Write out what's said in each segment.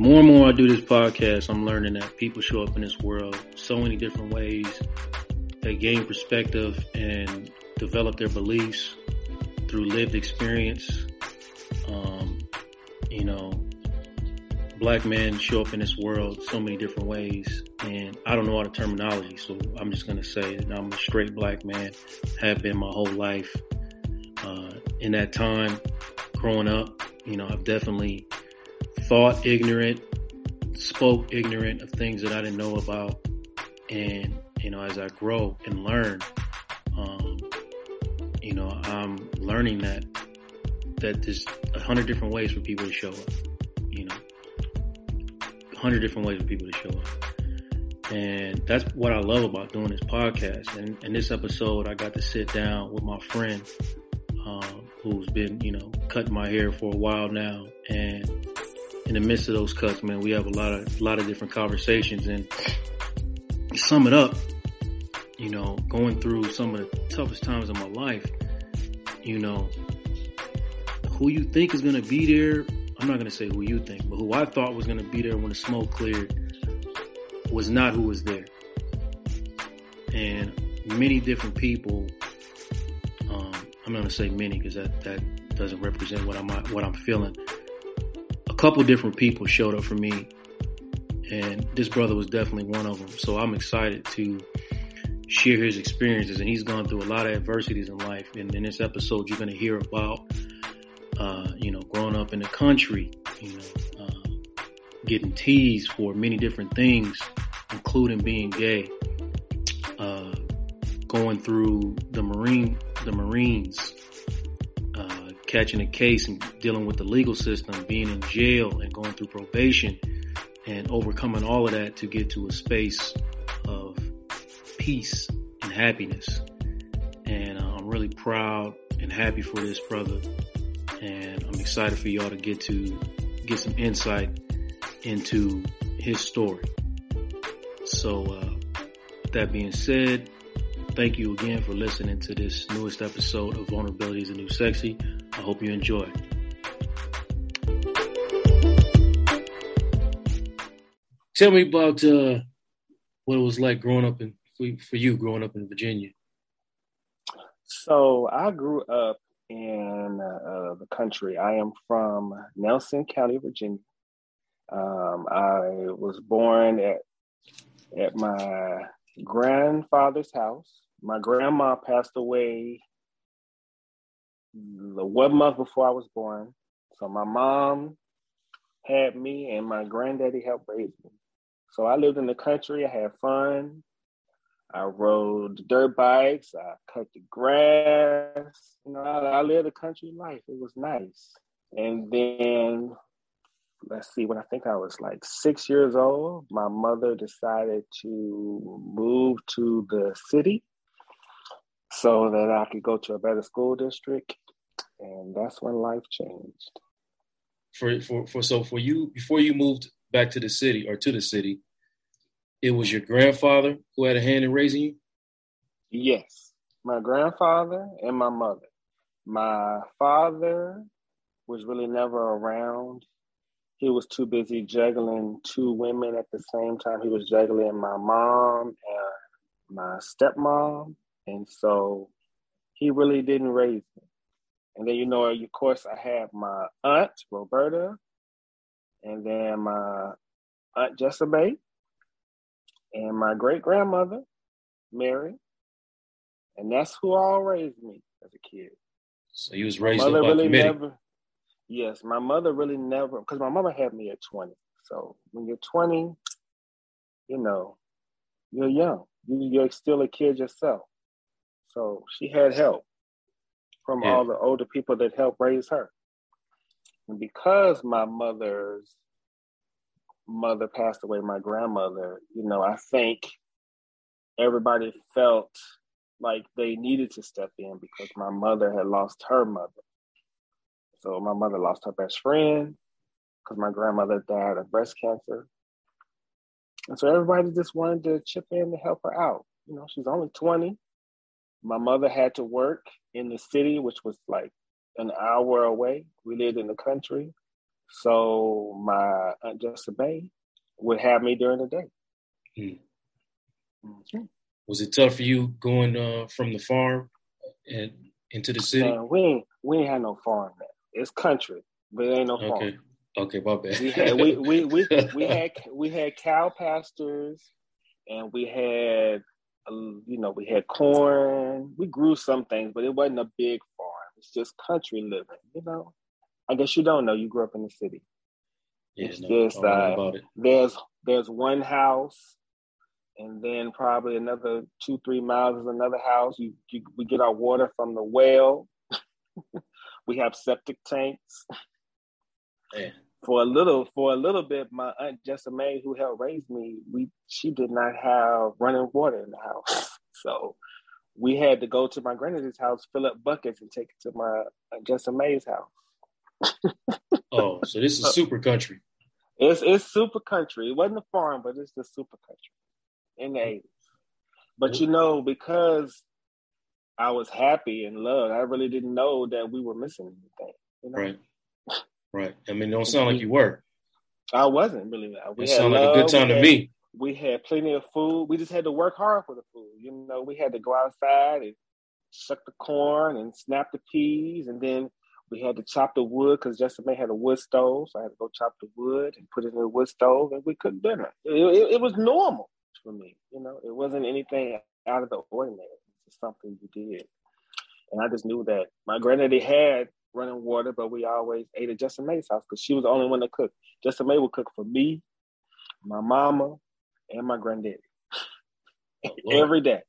more and more I do this podcast, I'm learning that people show up in this world so many different ways. They gain perspective and develop their beliefs through lived experience. Um, you know, black men show up in this world so many different ways, and I don't know all the terminology, so I'm just gonna say that I'm a straight black man, have been my whole life. Uh, in that time, growing up, you know, I've definitely thought ignorant, spoke ignorant of things that I didn't know about, and you know, as I grow and learn, um, you know, I'm learning that that there's a hundred different ways for people to show up. You know, a hundred different ways for people to show up. And that's what I love about doing this podcast. And in this episode, I got to sit down with my friend, um, who's been, you know, cutting my hair for a while now. And in the midst of those cuts, man, we have a lot of, a lot of different conversations and sum it up, you know, going through some of the toughest times of my life, you know, who you think is going to be there. I'm not going to say who you think, but who I thought was going to be there when the smoke cleared was not who was there. And many different people, um, I'm not going to say many because that, that doesn't represent what I'm, what I'm feeling. Couple different people showed up for me and this brother was definitely one of them. So I'm excited to share his experiences and he's gone through a lot of adversities in life. And in this episode, you're going to hear about uh, you know, growing up in the country, you know, uh, getting teased for many different things, including being gay, uh, going through the Marine, the Marines, catching a case and dealing with the legal system, being in jail and going through probation and overcoming all of that to get to a space of peace and happiness. And uh, I'm really proud and happy for this brother and I'm excited for y'all to get to get some insight into his story. So, uh, that being said, thank you again for listening to this newest episode of Vulnerability is the New Sexy. I hope you enjoy. Tell me about uh, what it was like growing up in for you growing up in Virginia. So I grew up in uh, the country. I am from Nelson County, Virginia. Um, I was born at at my grandfather's house. My grandma passed away the one month before I was born. So my mom had me, and my granddaddy helped raise me. So I lived in the country. I had fun. I rode dirt bikes. I cut the grass. You know, I, I lived a country life. It was nice. And then, let's see, when I think I was like six years old, my mother decided to move to the city so that I could go to a better school district. And that's when life changed. For, for, for so for you before you moved back to the city or to the city, it was your grandfather who had a hand in raising you? Yes, my grandfather and my mother. My father was really never around. He was too busy juggling two women at the same time. He was juggling my mom and my stepmom. And so he really didn't raise me. And then, you know, of course, I have my aunt, Roberta, and then my aunt Jessica, and my great grandmother, Mary. And that's who all raised me as a kid. So he was raised mother really never. Yes, my mother really never because my mother had me at 20. So when you're 20, you know, you're young. You're still a kid yourself. So she had help from yeah. all the older people that helped raise her. And because my mother's mother passed away, my grandmother, you know, I think everybody felt like they needed to step in because my mother had lost her mother. So my mother lost her best friend because my grandmother died of breast cancer. And so everybody just wanted to chip in to help her out. You know, she's only 20. My mother had to work in the city, which was like an hour away. We lived in the country. So my aunt Jessica Bay would have me during the day. Hmm. Mm-hmm. Was it tough for you going uh, from the farm and into the city? Man, we ain't we ain't had no farm there. It's country, but it ain't no farm. Okay. Okay, my bad. we had we, we, we, we had we had cow pastures and we had um, you know, we had corn. We grew some things, but it wasn't a big farm. It's just country living, you know. I guess you don't know. You grew up in the city. Yeah, it's no, just uh, there's there's one house, and then probably another two three miles is another house. You, you we get our water from the well. we have septic tanks. Man. For a little, for a little bit, my aunt Jessa May, who helped raise me, we she did not have running water in the house, so we had to go to my granddad's house, fill up buckets, and take it to my aunt Jessa May's house. oh, so this is super country. It's it's super country. It wasn't a farm, but it's the super country in the oh. eighties. But you know, because I was happy and loved, I really didn't know that we were missing anything. You know? Right. Right. I mean, it don't sound like mm-hmm. you were. I wasn't really. We it sounded like a good time had, to me. We had plenty of food. We just had to work hard for the food. You know, we had to go outside and shuck the corn and snap the peas, and then we had to chop the wood because Justin May had a wood stove, so I had to go chop the wood and put it in the wood stove, and we cooked dinner. It, it, it was normal for me. You know, it wasn't anything out of the ordinary. Something you did, and I just knew that my granddaddy had running water, but we always ate at Justin May's house because she was the only one that cooked. Justin May would cook for me, my mama, and my granddaddy oh, every day.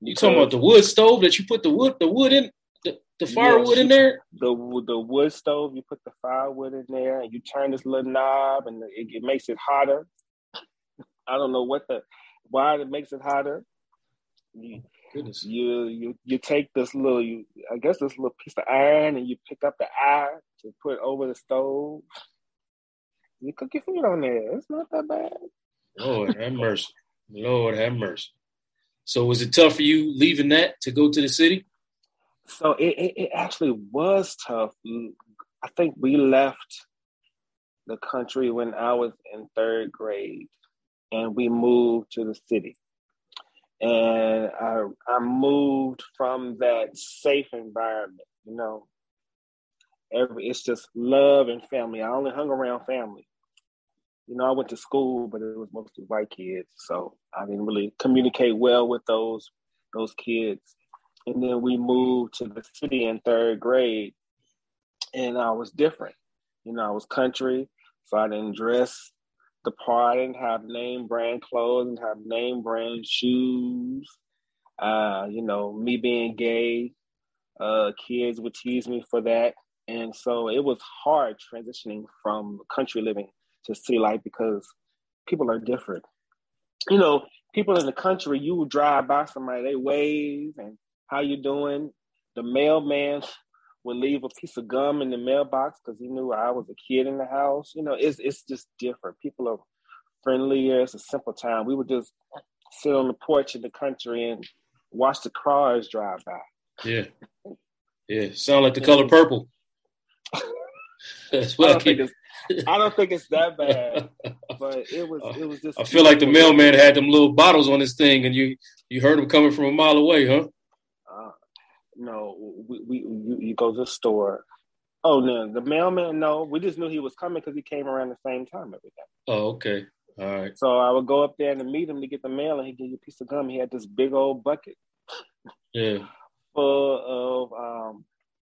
You talking about the wood stove that you put the wood the wood in the, the firewood in there? The the wood stove, you put the firewood in there and you turn this little knob and it, it makes it hotter. I don't know what the why it makes it hotter. You, Goodness. You you you take this little you I guess this little piece of iron and you pick up the eye to put over the stove. You cook your food on there. It's not that bad. Lord have mercy. Lord have mercy. So was it tough for you leaving that to go to the city? So it, it, it actually was tough. I think we left the country when I was in third grade and we moved to the city and I I moved from that safe environment. You know, every it's just love and family. I only hung around family. You know, I went to school, but it was mostly white kids, so I didn't really communicate well with those those kids. And then we moved to the city in third grade, and I was different. You know, I was country, so I didn't dress the part. I didn't have name brand clothes, and have name brand shoes. Uh, you know, me being gay, uh, kids would tease me for that. And so it was hard transitioning from country living to city life because people are different. You know, people in the country, you would drive by somebody, they wave and how you doing? The mailman would leave a piece of gum in the mailbox because he knew I was a kid in the house. You know, it's it's just different. People are friendlier. It's a simple time. We would just sit on the porch in the country and watch the cars drive by. Yeah, yeah. Sound like the color mm-hmm. purple. That's what I, don't think it's, I don't think it's that bad, but it was it was just. I feel like the mailman had them little bottles on his thing, and you you heard him coming from a mile away, huh? No, we, we you, you go to the store. Oh no, the mailman. No, we just knew he was coming because he came around the same time every day. Oh, okay, all right. So I would go up there and meet him to get the mail, and he give you a piece of gum. He had this big old bucket. Yeah. Full of um,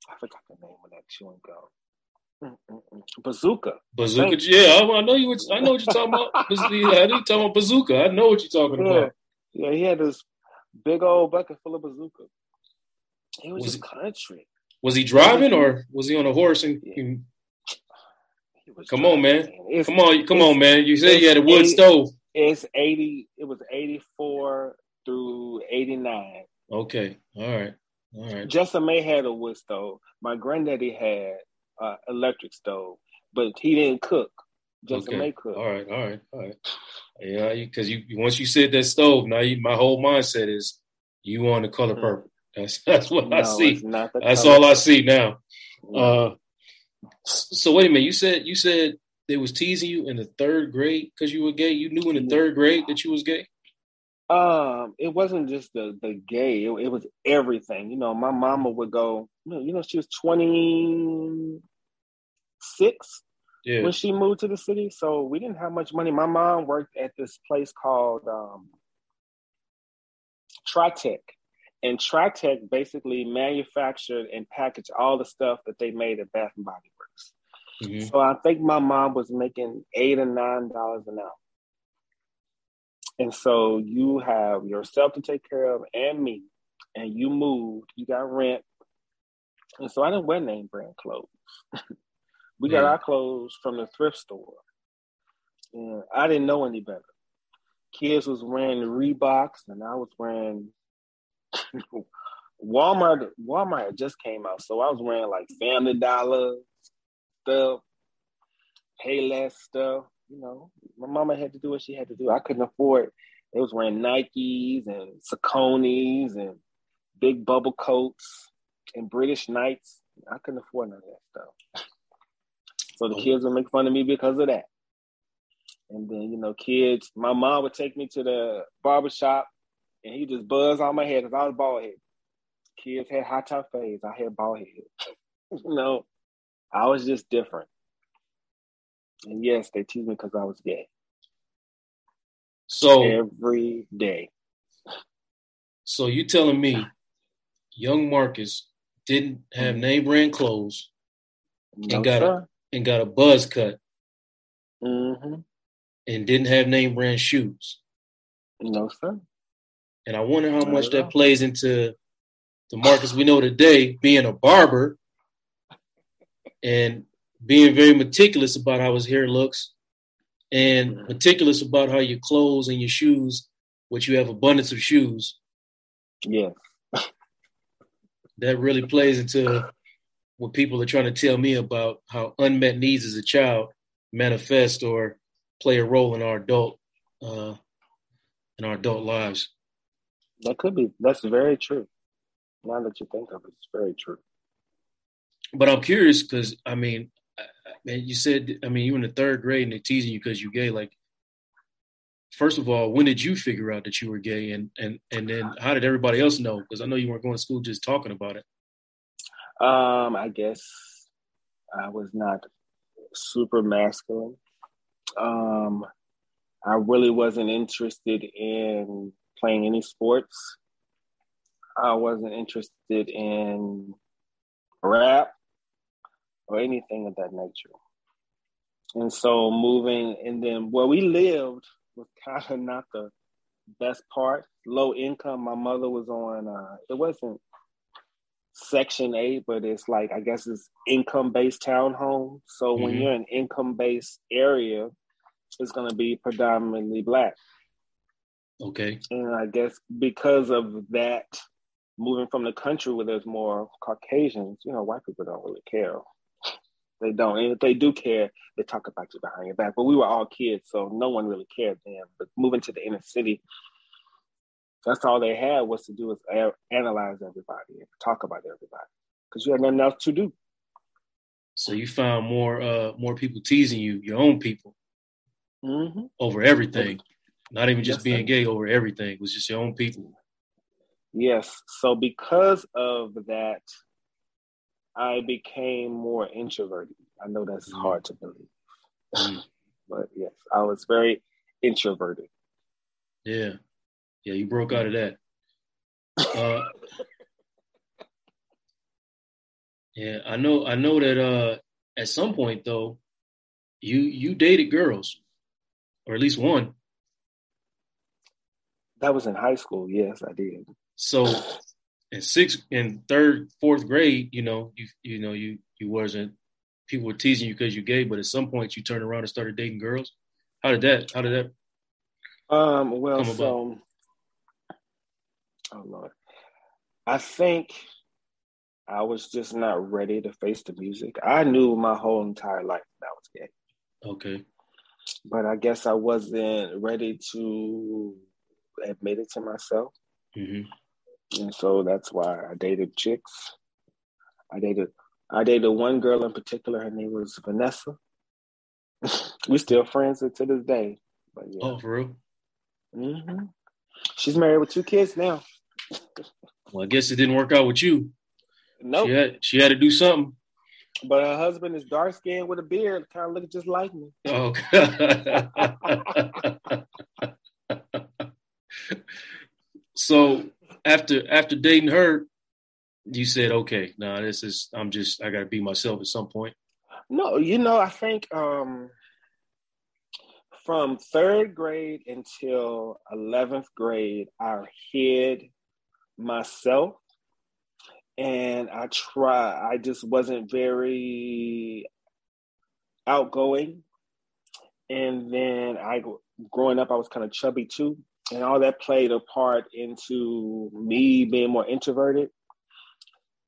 I forgot the name of that chewing gum. Mm-mm-mm. Bazooka. Bazooka, yeah. I, I know you. I know what you're talking about. I know you're talking about bazooka. I know what you're talking yeah. about. Yeah, he had this big old bucket full of bazooka. It was, was just country. Was he driving or was he on a horse? And, yeah. come driving. on, man. It's, come on, come on, man. You said you had a wood 80, stove. It's eighty. It was eighty-four through eighty-nine. Okay, all right, all right. Justin May had a wood stove. My granddaddy had uh, electric stove, but he didn't cook. Justin okay. May cooked. All right, all right, all right. Yeah, because you, you once you said that stove, now you, my whole mindset is you want the color mm-hmm. purple. That's that's what no, I see. That's all I see now. Uh, So wait a minute. You said you said they was teasing you in the third grade because you were gay. You knew in the third grade that you was gay. Um, it wasn't just the the gay; it, it was everything. You know, my mama would go. You know, you know she was twenty six yeah. when she moved to the city, so we didn't have much money. My mom worked at this place called um, Tritech, and Tritech basically manufactured and packaged all the stuff that they made at Bath and Body Works. Mm-hmm. So I think my mom was making eight or nine dollars an hour. And so you have yourself to take care of and me, and you moved, you got rent. And so I didn't wear name brand clothes. we got our clothes from the thrift store. And I didn't know any better. Kids was wearing Reeboks and I was wearing Walmart Walmart just came out. So I was wearing like Family Dollar stuff, Payless stuff you know, my mama had to do what she had to do. I couldn't afford. They was wearing Nikes and Saucony's and big bubble coats and British Knights. I couldn't afford none of that stuff. So the oh. kids would make fun of me because of that. And then, you know, kids, my mom would take me to the barber shop and he just buzzed on my head because I was bald head. Kids had high top fades. I had bald head. you know, I was just different. And yes, they teased me because I was gay. So every day. So you telling me young Marcus didn't have name brand clothes no, and got sir. a and got a buzz cut mm-hmm. and didn't have name brand shoes. No, sir. And I wonder how much that plays into the Marcus we know today being a barber and being very meticulous about how his hair looks and mm-hmm. meticulous about how your clothes and your shoes, which you have abundance of shoes. Yeah. that really plays into what people are trying to tell me about how unmet needs as a child manifest or play a role in our adult uh, in our adult lives. That could be. That's very true. Now that you think of it, it's very true. But I'm curious because I mean, man, you said, I mean, you were in the third grade and they're teasing you because you're gay. Like, first of all, when did you figure out that you were gay, and and and then how did everybody else know? Because I know you weren't going to school just talking about it. Um, I guess I was not super masculine. Um, I really wasn't interested in playing any sports. I wasn't interested in rap or anything of that nature. And so moving, and then where we lived was kind of not the best part. Low income. My mother was on. Uh, it wasn't Section Eight, but it's like I guess it's income based townhome. So mm-hmm. when you're in income based area, it's going to be predominantly black. Okay. And I guess because of that, moving from the country where there's more Caucasians, you know, white people don't really care they don't. And if they do care, they talk about you behind your back. But we were all kids, so no one really cared then. But moving to the inner city, that's all they had was to do is a- analyze everybody and talk about everybody because you had nothing else to do. So you found more uh more people teasing you, your own people, mm-hmm. over everything. Not even just yes, being gay over everything. It was just your own people. Yes. So because of that, I became more introverted. I know that's mm-hmm. hard to believe, mm-hmm. but yes, I was very introverted. Yeah, yeah, you broke out of that. Uh, yeah, I know. I know that uh, at some point though, you you dated girls, or at least one. That was in high school. Yes, I did. So in sixth, in third, fourth grade, you know, you you know, you you wasn't people were teasing you because you're gay, but at some point you turned around and started dating girls. How did that? How did that? Um. Well, so oh lord, I think I was just not ready to face the music. I knew my whole entire life that I was gay. Okay. But I guess I wasn't ready to admit it to myself. Mm-hmm. And so that's why I dated chicks. I dated I dated one girl in particular. Her name was Vanessa. we still friends to this day. But yeah. Oh, for real? Mm-hmm. She's married with two kids now. well, I guess it didn't work out with you. No, nope. she had she had to do something. But her husband is dark skinned with a beard, kind of looking just like me. Oh. so after after dating her, you said, okay, now nah, this is I'm just I gotta be myself at some point. No, you know, I think um from third grade until 11th grade, I hid myself and I try, I just wasn't very outgoing. And then I, growing up, I was kind of chubby too. And all that played a part into me being more introverted.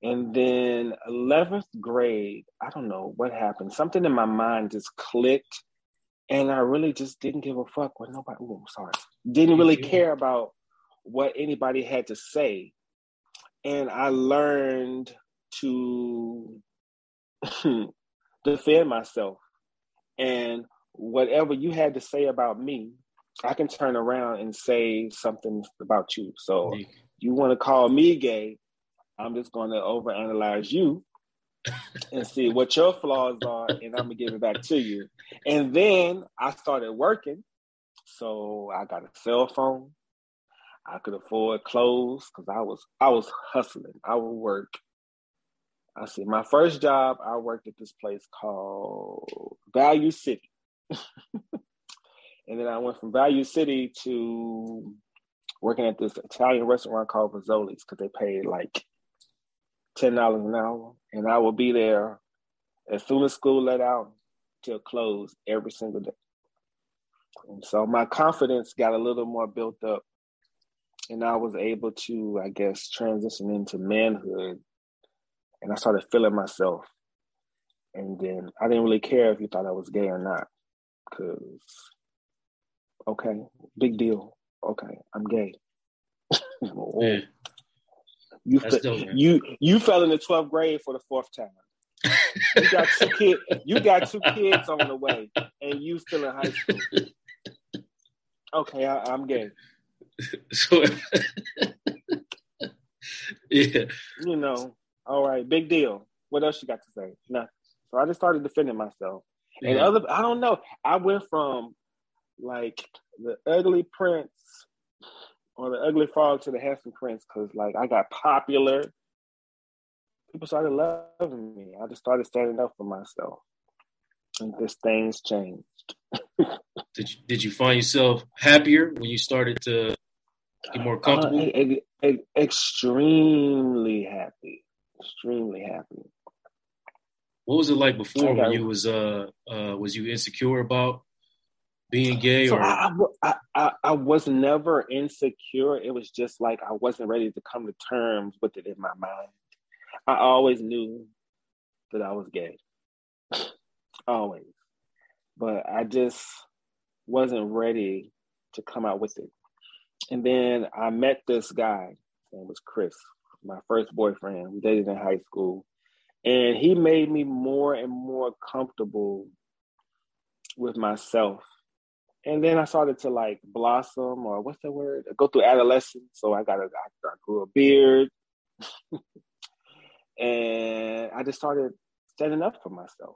And then 11th grade, I don't know what happened. Something in my mind just clicked and I really just didn't give a fuck what nobody. Oh, I'm sorry. Didn't really care about what anybody had to say, and I learned to defend myself. And whatever you had to say about me, I can turn around and say something about you. So you want to call me gay? I'm just going to overanalyze you and see what your flaws are, and I'm gonna give it back to you. And then I started working, so I got a cell phone. I could afford clothes because I was I was hustling. I would work. I see my first job. I worked at this place called Value City, and then I went from Value City to working at this Italian restaurant called Fazoli's because they paid like ten dollars an hour, and I would be there as soon as school let out till close every single day. And so my confidence got a little more built up, and I was able to, I guess, transition into manhood, and I started feeling myself. And then I didn't really care if you thought I was gay or not, because okay, big deal. Okay, I'm gay. Oh. yeah. You you you fell in the twelfth grade for the fourth time. you got two kids. You got two kids on the way, and you still in high school. Okay, I, am gay. So, yeah, you know, all right, big deal. What else you got to say? Nothing. So I just started defending myself. Yeah. And other, I don't know. I went from like the ugly prince or the ugly frog to the handsome prince because like I got popular. People started loving me. I just started standing up for myself. And this things changed. did you did you find yourself happier when you started to get more uh, comfortable? Uh, extremely happy. Extremely happy. What was it like before when you was uh uh was you insecure about being gay so or I, I, I, I, was never insecure. It was just like i wasn't ready to come to terms with it in my mind. I always knew that i was gay. Always. But i just wasn't ready to come out with it. And then i met this guy. His name was chris my first boyfriend. We dated in high school. And he made me more and more comfortable with myself and then I started to like blossom or what's the word? Go through adolescence. So I got a, I, I grew a beard, and I just started standing up for myself.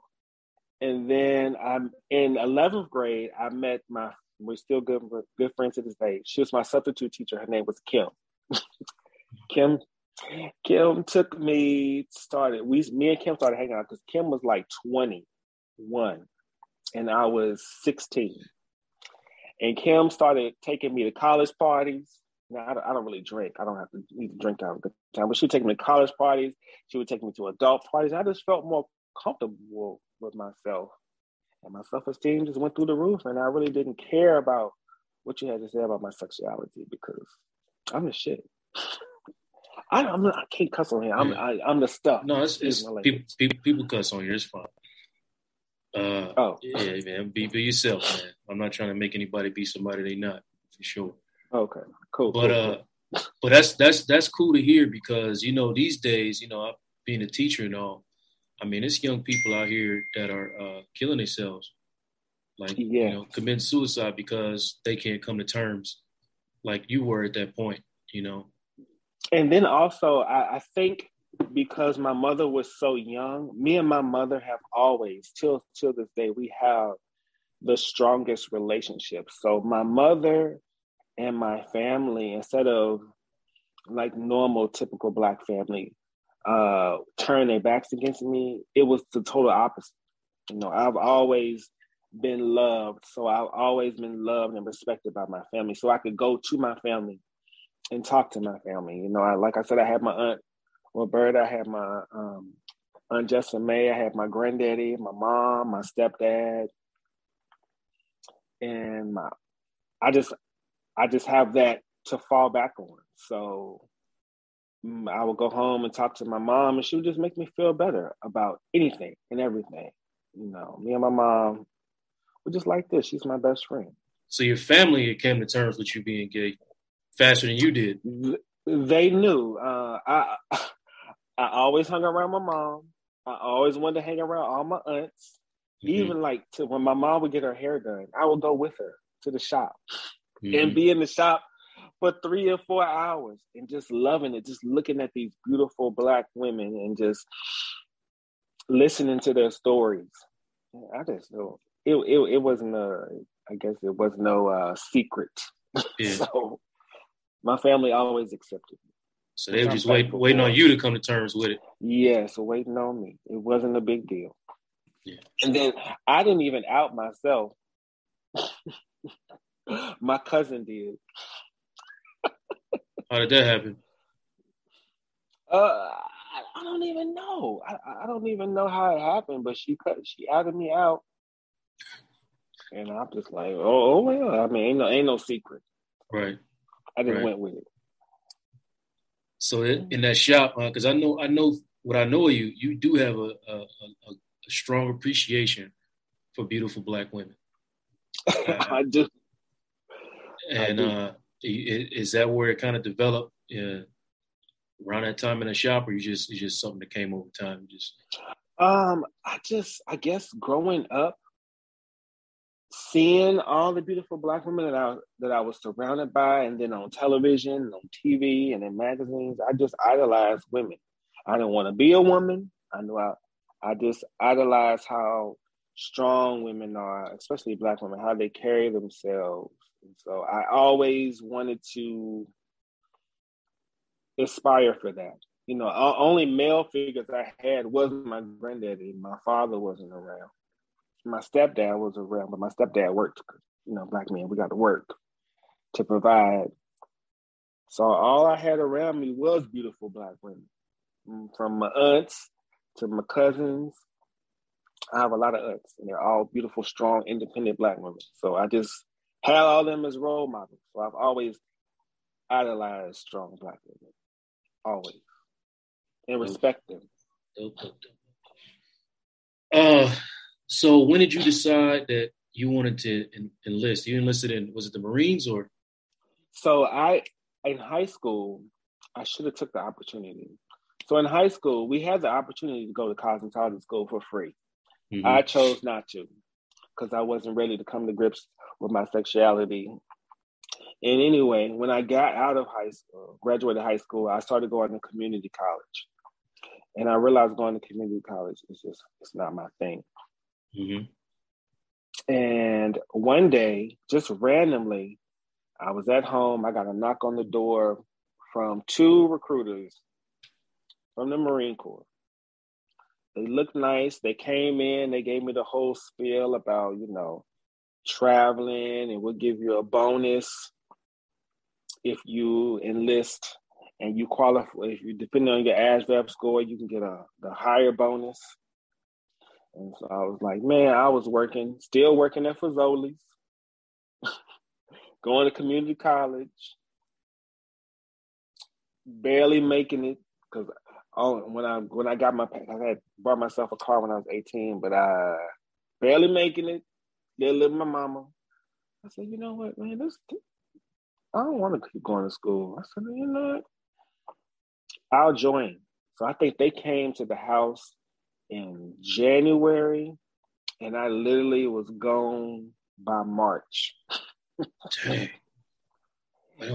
And then I'm in 11th grade. I met my we're still good good friends to this day. She was my substitute teacher. Her name was Kim. Kim Kim took me started we me and Kim started hanging out because Kim was like 21 and I was 16 and Kim started taking me to college parties. Now, I don't, I don't really drink. I don't have to need to drink to have a good time. But she would take me to college parties. She would take me to adult parties. I just felt more comfortable with myself. And my self esteem just went through the roof. And I really didn't care about what you had to say about my sexuality because I'm the shit. I, I'm not, I can't cuss on here. I'm am i am the stuff. No, it's, it's people, people, people cuss on here. It's fine. Uh, oh, yeah, man. Be be yourself, man. I'm not trying to make anybody be somebody they not for sure. Okay, cool. But cool, uh, but that's that's that's cool to hear because you know these days, you know, I, being a teacher and all, I mean, it's young people out here that are uh, killing themselves, like yeah. you know, committing suicide because they can't come to terms, like you were at that point, you know. And then also, I, I think because my mother was so young, me and my mother have always, till till this day, we have the strongest relationship. So my mother and my family, instead of like normal, typical black family, uh, turn their backs against me, it was the total opposite. You know, I've always been loved, so I've always been loved and respected by my family. So I could go to my family and talk to my family. You know, I, like I said, I had my aunt Roberta, I had my um, aunt Justin May, I had my granddaddy, my mom, my stepdad, and my. I just, I just have that to fall back on. So mm, I would go home and talk to my mom, and she would just make me feel better about anything and everything. You know, me and my mom, we're just like this. She's my best friend. So your family came to terms with you being gay faster than you did. They knew. Uh, I I always hung around my mom. I always wanted to hang around all my aunts. Mm-hmm. Even like to when my mom would get her hair done, I would go with her to the shop mm-hmm. and be in the shop for three or four hours and just loving it, just looking at these beautiful black women and just listening to their stories. I just know it, it, it wasn't a, I guess it was no uh, secret. Yeah. so my family always accepted me. So they were just waiting, waiting on you to come to terms with it. Yeah, so waiting on me. It wasn't a big deal. Yeah. And then I didn't even out myself. my cousin did. How did that happen? Uh, I, I don't even know. I, I don't even know how it happened, but she cut. She outed me out, and I'm just like, oh, oh well. I mean, ain't no, ain't no secret. Right. I just right. went with it. So in that shop, because uh, I know, I know what I know of you, you do have a, a, a, a strong appreciation for beautiful black women. Uh, I do. And I do. Uh, is that where it kind of developed uh, around that time in the shop, or you just it's just something that came over time? Just um, I just I guess growing up, seeing all the beautiful black women that I that I was surrounded by, and then on television, on TV, and in magazines, I just idolized women. I didn't want to be a woman. I knew I I just idolized how strong women are, especially black women, how they carry themselves, and so I always wanted to aspire for that. You know, only male figures I had was my granddaddy. My father wasn't around. My stepdad was around, but my stepdad worked. You know, black men, we got to work to provide. So all I had around me was beautiful black women, mm, from my aunts to my cousins. I have a lot of aunts, and they're all beautiful, strong, independent black women. So I just had all them as role models. So I've always idolized strong black women, always, and respect them. Uh, so when did you decide that you wanted to enlist? You enlisted in was it the Marines or? So I in high school, I should have took the opportunity. So in high school, we had the opportunity to go to cosmetology school for free. Mm-hmm. I chose not to because I wasn't ready to come to grips with my sexuality. And anyway, when I got out of high school, graduated high school, I started going to community college. And I realized going to community college is just it's not my thing. Mm-hmm. And one day, just randomly, I was at home. I got a knock on the door from two recruiters from the Marine Corps. They looked nice. They came in, they gave me the whole spiel about, you know, traveling and we'll give you a bonus if you enlist and you qualify if you depending on your ASVAB score, you can get a the higher bonus. And so I was like, man, I was working, still working at Fazoli's, going to community college, barely making it because oh, when I when I got my I had bought myself a car when I was 18, but I barely making it. They live with my mama. I said, you know what, man, this I don't want to keep going to school. I said, you know what? I'll join. So I think they came to the house in January, and I literally was gone by March. Dang.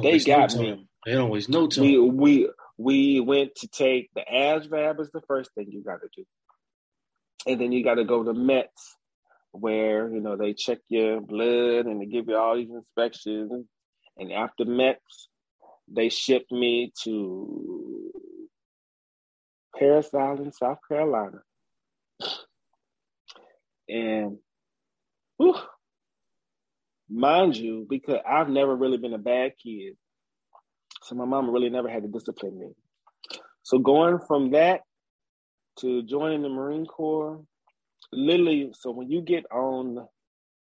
They got no me. They don't waste no time. We we we went to take the ASVAB is the first thing you got to do, and then you got to go to MEPS, where you know they check your blood and they give you all these inspections, and after MEPS, they shipped me to Parris Island, South Carolina, and whew, mind you, because I've never really been a bad kid, so my mama really never had to discipline me. So going from that to joining the Marine Corps, literally, so when you get on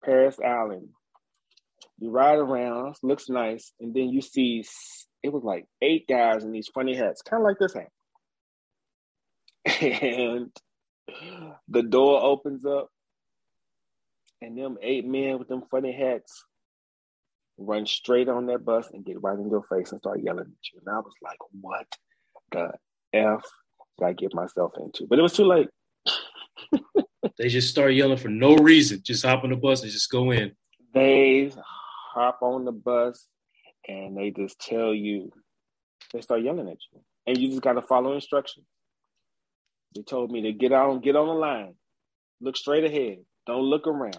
Parris Island, you ride around, looks nice, and then you see it was like eight guys in these funny hats, kind of like this hat. And the door opens up, and them eight men with them funny hats run straight on that bus and get right in your face and start yelling at you. And I was like, what the F did I get myself into? But it was too late. they just start yelling for no reason. Just hop on the bus and just go in. They hop on the bus and they just tell you, they start yelling at you. And you just got to follow instructions. They told me to get on, get on the line, look straight ahead, don't look around.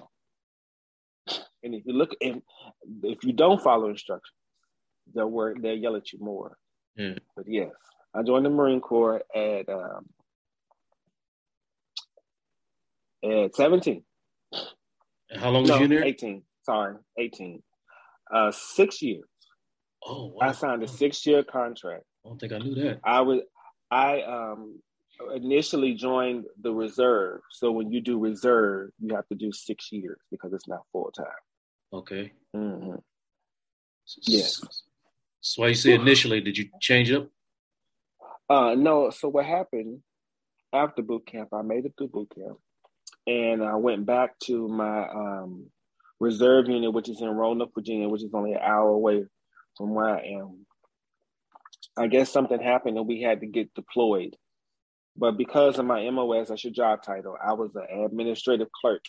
And if you look, if, if you don't follow instructions, they'll work, they'll yell at you more. Yeah. But yes, I joined the Marine Corps at um, at 17. how long no, was you in there? 18. Sorry, 18. Uh, six years. Oh, wow. I signed a six-year contract. I don't think I knew that. I was I um initially joined the reserve. So when you do reserve, you have to do six years because it's not full time. Okay. Mm-hmm. Yes. So why you say initially, did you change up? Uh, no. So what happened after boot camp? I made it through boot camp, and I went back to my um, reserve unit, which is in Roanoke, Virginia, which is only an hour away from where I am. I guess something happened and we had to get deployed. But because of my MOS, that's your job title, I was an administrative clerk.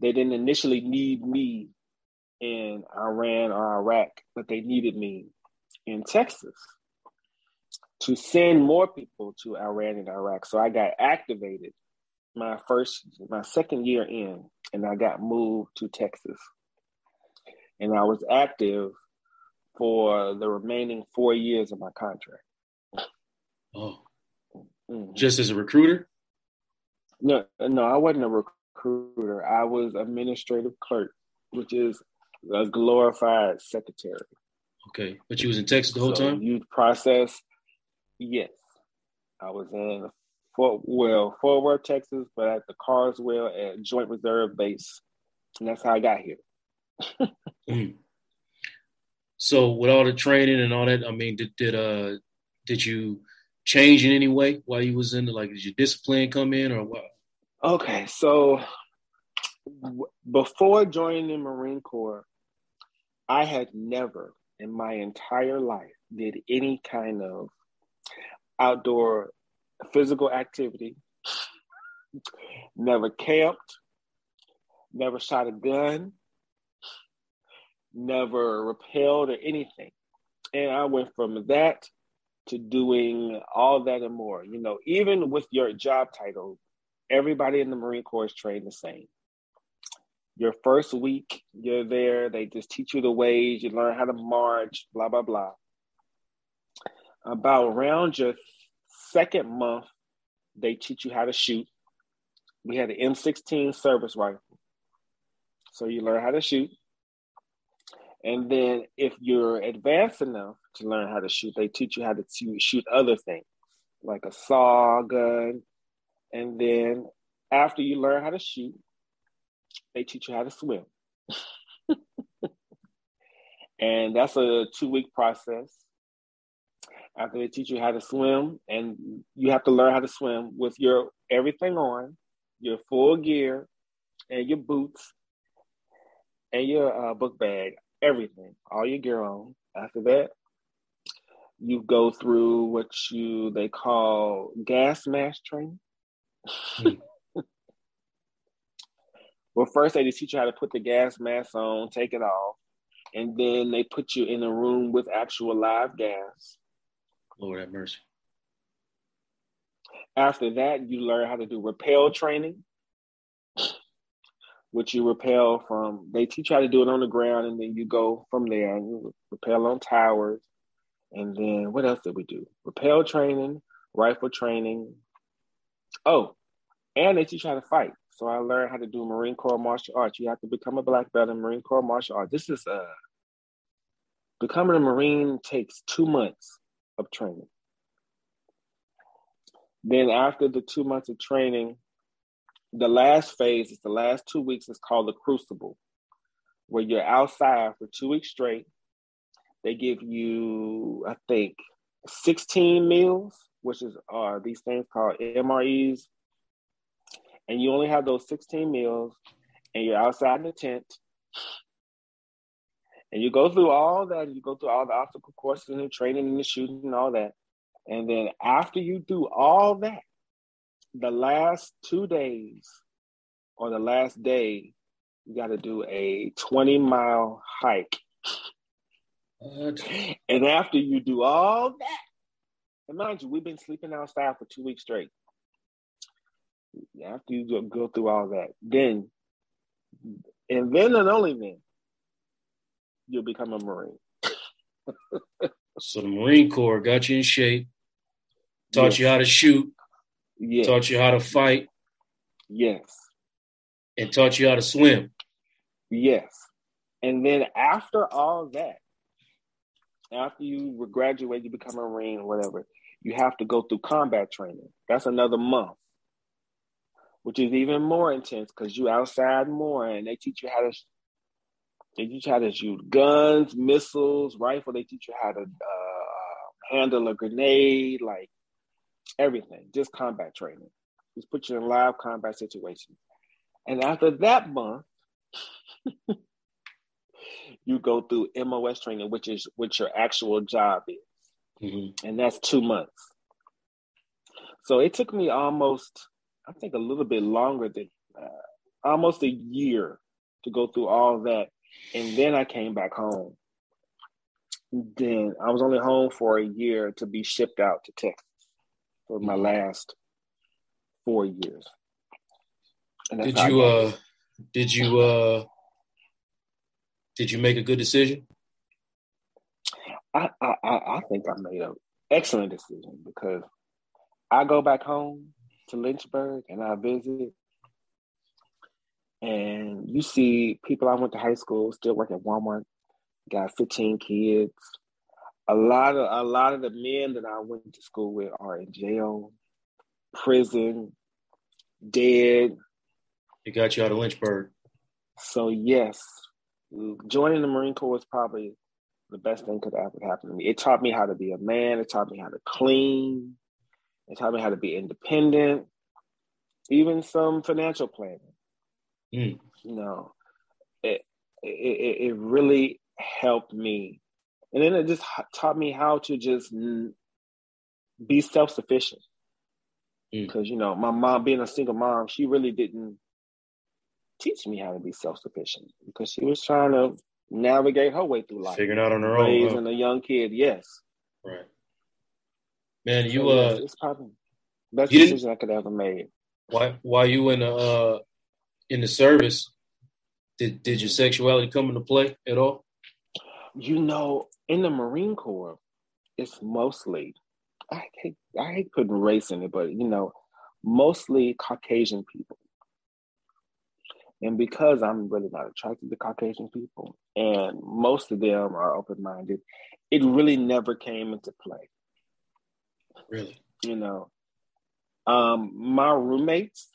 They didn't initially need me in Iran or Iraq, but they needed me in Texas to send more people to Iran and Iraq. So I got activated my first, my second year in, and I got moved to Texas. And I was active for the remaining four years of my contract. Oh, mm-hmm. just as a recruiter? No, no, I wasn't a recruiter. I was administrative clerk, which is a glorified secretary. Okay, but you was in Texas the whole so time. You process, yes. I was in Fort well Fort Worth, Texas, but at the Carswell at Joint Reserve Base, and that's how I got here. mm. So with all the training and all that, I mean, did did uh did you change in any way while you was in the like did your discipline come in or what? Okay, so before joining the Marine Corps, I had never in my entire life did any kind of outdoor physical activity. never camped, never shot a gun, never rappelled or anything. And I went from that to doing all that and more. You know, even with your job title, everybody in the Marine Corps is trained the same. Your first week, you're there, they just teach you the ways, you learn how to march, blah, blah, blah. About around your second month, they teach you how to shoot. We had an M16 service rifle. So you learn how to shoot. And then if you're advanced enough to learn how to shoot, they teach you how to shoot other things, like a SAW gun. And then after you learn how to shoot, they teach you how to swim. and that's a two week process. After they teach you how to swim, and you have to learn how to swim with your everything on, your full gear, and your boots, and your uh, book bag everything, all your gear on. After that, you go through what you they call gas mask training. Well, first they just teach you how to put the gas mask on, take it off, and then they put you in a room with actual live gas. Lord have mercy. After that, you learn how to do rappel training, which you rappel from. They teach you how to do it on the ground, and then you go from there and you rappel on towers. And then what else did we do? Rappel training, rifle training. Oh, and they teach you how to fight. So I learned how to do Marine Corps martial arts. You have to become a black belt in Marine Corps martial arts. This is uh becoming a Marine takes two months of training. Then after the two months of training, the last phase is the last two weeks is called the crucible, where you're outside for two weeks straight. They give you, I think, 16 meals, which is uh, these things called MREs, and you only have those 16 meals and you're outside in the tent and you go through all that you go through all the obstacle courses and the training and the shooting and all that and then after you do all that the last two days or the last day you got to do a 20 mile hike what? and after you do all that and mind you we've been sleeping outside for two weeks straight after you go, go through all that, then, and then and only then, you'll become a Marine. so the Marine Corps got you in shape, taught yes. you how to shoot, yes. taught you how to fight. Yes. And taught you how to swim. Yes. And then after all that, after you graduate, you become a Marine, whatever, you have to go through combat training. That's another month which is even more intense because you outside more and they teach you how to they teach you how to shoot guns, missiles, rifle. They teach you how to uh, handle a grenade, like everything, just combat training. Just put you in live combat situations. And after that month, you go through MOS training, which is what your actual job is. Mm-hmm. And that's two months. So it took me almost I think a little bit longer than uh, almost a year to go through all that, and then I came back home. Then I was only home for a year to be shipped out to Texas for my mm-hmm. last four years. Did you uh did you uh did you make a good decision? I I I think I made an excellent decision because I go back home to Lynchburg and I visit, and you see people I went to high school still work at Walmart, got 15 kids. A lot of a lot of the men that I went to school with are in jail, prison, dead. It got you out of Lynchburg. So yes, joining the Marine Corps was probably the best thing could ever happen to me. It taught me how to be a man. It taught me how to clean. It taught me how to be independent, even some financial planning. Mm. You know, it, it it really helped me, and then it just taught me how to just be self sufficient. Because mm. you know, my mom being a single mom, she really didn't teach me how to be self sufficient because she was trying to navigate her way through life, figuring out on her own, raising huh? a young kid. Yes, right. Man, you uh, it's probably best decision I could ever made. Why? While you in the uh, in the service, did did your sexuality come into play at all? You know, in the Marine Corps, it's mostly I hate I hate putting race in it, but you know, mostly Caucasian people. And because I'm really not attracted to Caucasian people, and most of them are open minded, it really never came into play. Really? You know, um, my roommates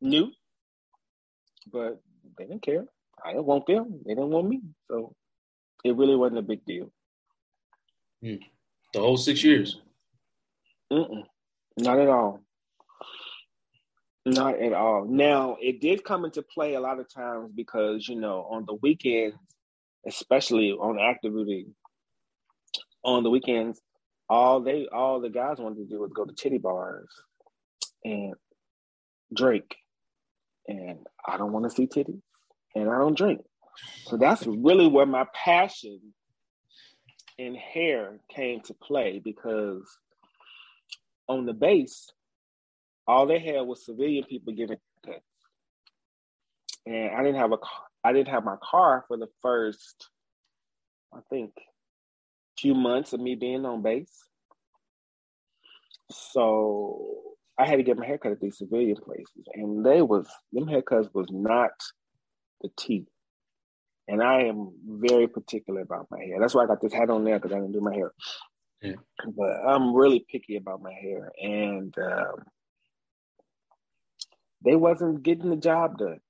knew, but they didn't care. I didn't want them. They didn't want me. So it really wasn't a big deal. Mm. The whole six years? Mm-mm. Not at all. Not at all. Now, it did come into play a lot of times because, you know, on the weekends, especially on active duty, on the weekends, all they all the guys wanted to do was go to titty bars and drink and I don't want to see titties, and I don't drink. So that's really where my passion in hair came to play because on the base, all they had was civilian people giving cuts. And I didn't have a I didn't have my car for the first, I think, few months of me being on base. So I had to get my haircut at these civilian places, and they was them haircuts was not the T. And I am very particular about my hair. That's why I got this hat on there because I didn't do my hair. Yeah. But I'm really picky about my hair, and um, they wasn't getting the job done.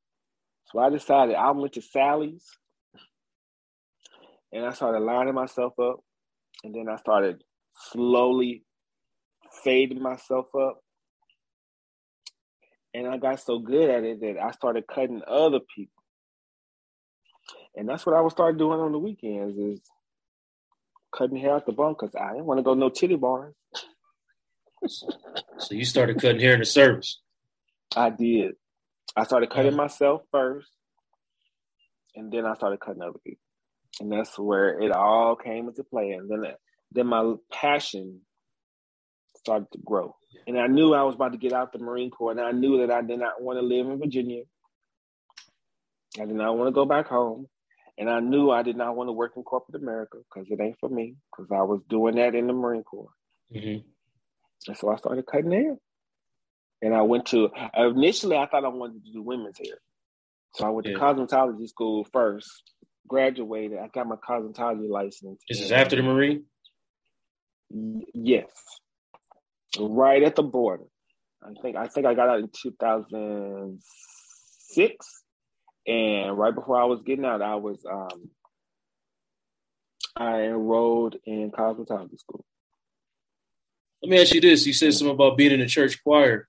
So I decided I went to Sally's, and I started lining myself up, and then I started slowly fading myself up. And I got so good at it that I started cutting other people. And that's what I would start doing on the weekends is cutting hair out the bone because I didn't want to go no titty bars. so you started cutting hair in the service. I did. I started cutting myself first, and then I started cutting other people, and that's where it all came into play. And then, then my passion started to grow, and I knew I was about to get out the Marine Corps, and I knew that I did not want to live in Virginia. I did not want to go back home. And I knew I did not want to work in corporate America because it ain't for me, because I was doing that in the Marine Corps. Mm-hmm. And so I started cutting hair. And I went to, initially, I thought I wanted to do women's hair. So I went yeah. to cosmetology school first, graduated. I got my cosmetology license. This is after the Marine? Yes. Right at the border. I think I think I got out in 2006. And right before I was getting out, I was um, I enrolled in cosmetology school. Let me ask you this: You said something about being in the church choir,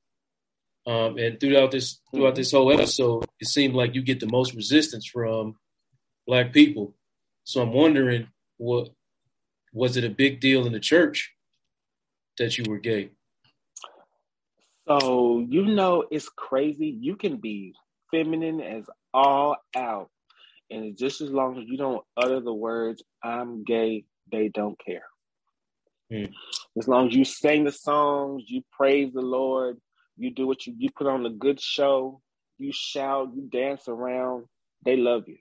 um, and throughout this throughout this whole episode, it seemed like you get the most resistance from black people. So I'm wondering, what was it a big deal in the church that you were gay? So you know, it's crazy. You can be feminine as all out. And just as long as you don't utter the words, I'm gay, they don't care. Mm. As long as you sing the songs, you praise the Lord, you do what you you put on a good show, you shout, you dance around, they love you.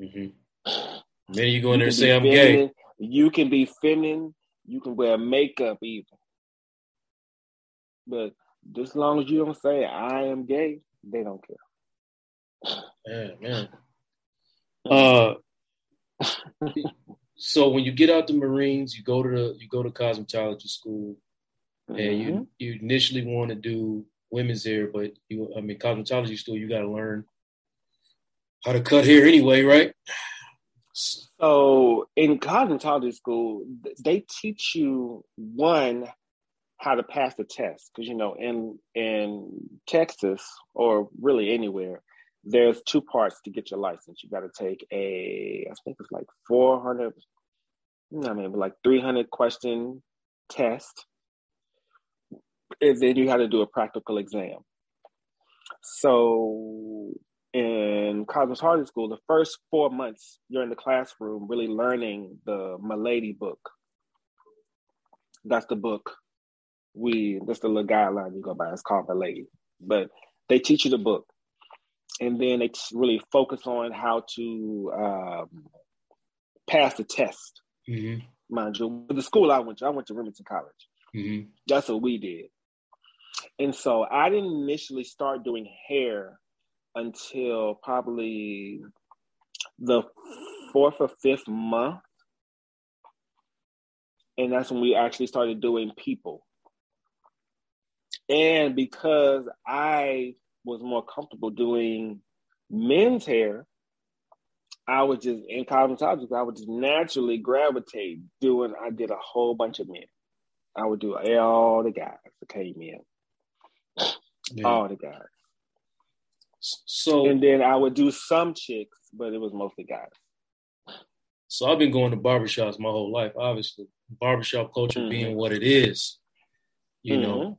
Mm-hmm. Then you go in there and say I'm feminine, gay. You can be feminine, you can wear makeup even. But just as long as you don't say I am gay, they don't care. Yeah, man. Uh, so when you get out the Marines, you go to the you go to cosmetology school, mm-hmm. and you mm-hmm. you initially want to do women's hair, but you I mean cosmetology school, you got to learn how to cut hair anyway, right? So in cosmetology school, they teach you one how to pass the test because you know in in Texas or really anywhere there's two parts to get your license. You got to take a, I think it's like 400, I mean, like 300 question test. And then you had to do a practical exam. So in Cosmetology School, the first four months you're in the classroom really learning the Milady book. That's the book we, that's the little guideline you go by. It's called Milady. But they teach you the book and then they really focus on how to um, pass the test. Mm-hmm. Mind you, the school I went to, I went to Remington College. Mm-hmm. That's what we did. And so I didn't initially start doing hair until probably the fourth or fifth month. And that's when we actually started doing people. And because I was more comfortable doing men's hair, I was just in cosmetology, I would just naturally gravitate doing. I did a whole bunch of men. I would do all the guys that came in, yeah. all the guys. So and then I would do some chicks, but it was mostly guys. So I've been going to barbershops my whole life. Obviously, barbershop culture mm-hmm. being what it is, you mm-hmm. know,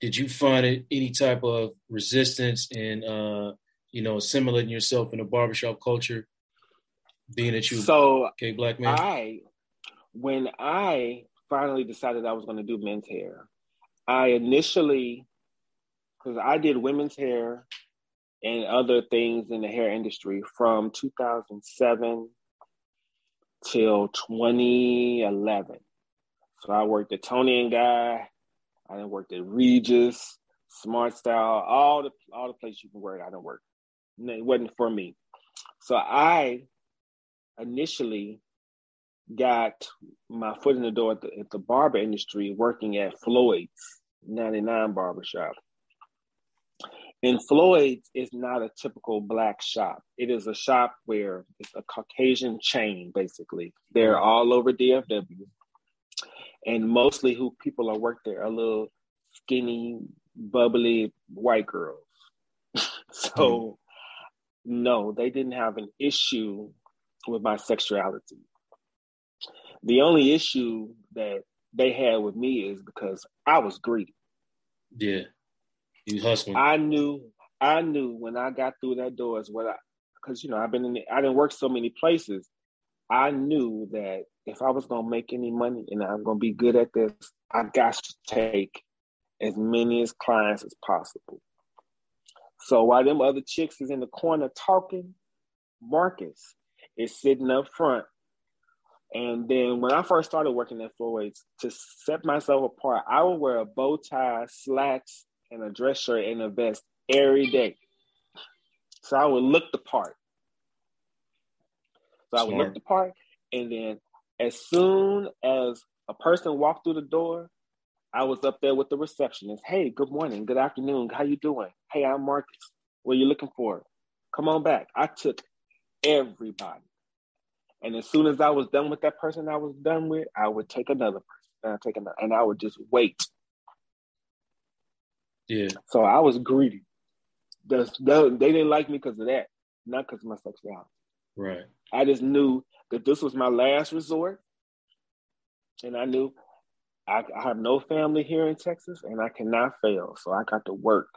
did you find it any type of resistance in uh, you know, assimilating yourself in the barbershop culture, being that you so okay, black man? I when I finally decided I was going to do men's hair, I initially because I did women's hair and other things in the hair industry from 2007 till 2011. So I worked at Toni and Guy. I then worked at Regis, Smart Style, all the all the places you can work. I didn't work. It wasn't for me. So I initially got my foot in the door at the, at the barber industry working at Floyd's 99 Barbershop. And Floyd's is not a typical black shop. It is a shop where it's a Caucasian chain, basically. They're all over DFW and mostly who people are work there are little skinny, bubbly white girls. so mm. no, they didn't have an issue with my sexuality. The only issue that they had with me is because I was greedy. Yeah. You hustling. I knew I knew when I got through that door is what I because you know I've been in the, I didn't work so many places. I knew that if I was gonna make any money and I'm gonna be good at this, I got to take as many as clients as possible. So while them other chicks is in the corner talking, Marcus is sitting up front. And then when I first started working at Floyd's, to set myself apart, I would wear a bow tie, slacks, and a dress shirt and a vest every day. So I would look the part. So I would look the part, and then as soon as a person walked through the door, I was up there with the receptionist. Hey, good morning, good afternoon. How you doing? Hey, I'm Marcus. What are you looking for? Come on back. I took everybody. And as soon as I was done with that person I was done with, I would take another person. And I take another, and I would just wait. Yeah. So I was greedy. they didn't like me because of that, not because of my sexuality. Right. I just knew that this was my last resort. And I knew I, I have no family here in Texas and I cannot fail. So I got to work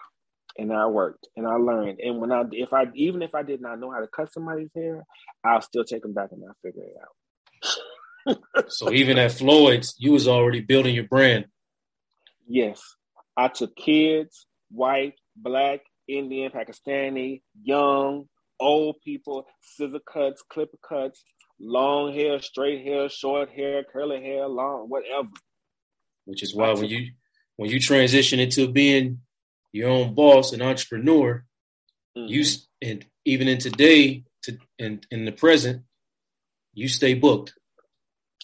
and I worked and I learned. And when I, if I, even if I did not know how to cut somebody's hair, I'll still take them back and I'll figure it out. so even at Floyd's, you was already building your brand. Yes. I took kids, white, black, Indian, Pakistani, young, old people, scissor cuts, clipper cuts, long hair, straight hair, short hair, curly hair, long, whatever. Which is why when you when you transition into being your own boss and entrepreneur, mm-hmm. you and even in today to in in the present, you stay booked.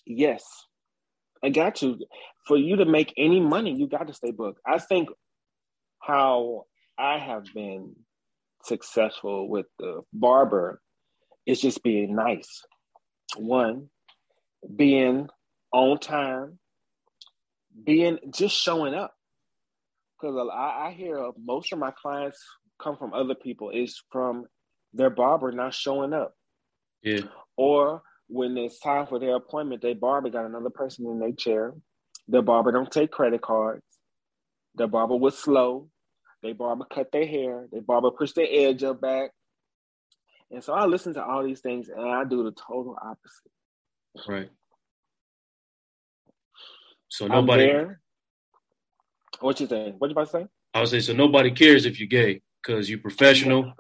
Yes, I got to. For you to make any money, you got to stay booked. I think how I have been successful with the barber is just being nice. One, being on time, being just showing up. Because I, I hear most of my clients come from other people is from their barber not showing up. Yeah. Or when it's time for their appointment, their barber got another person in their chair. Their barber don't take credit cards. The barber was slow. They barber cut their hair. They barber push their edge up back. And so I listen to all these things and I do the total opposite. Right. So nobody. What you saying? What you about to say? I would say so. Nobody cares if you're gay because you're professional.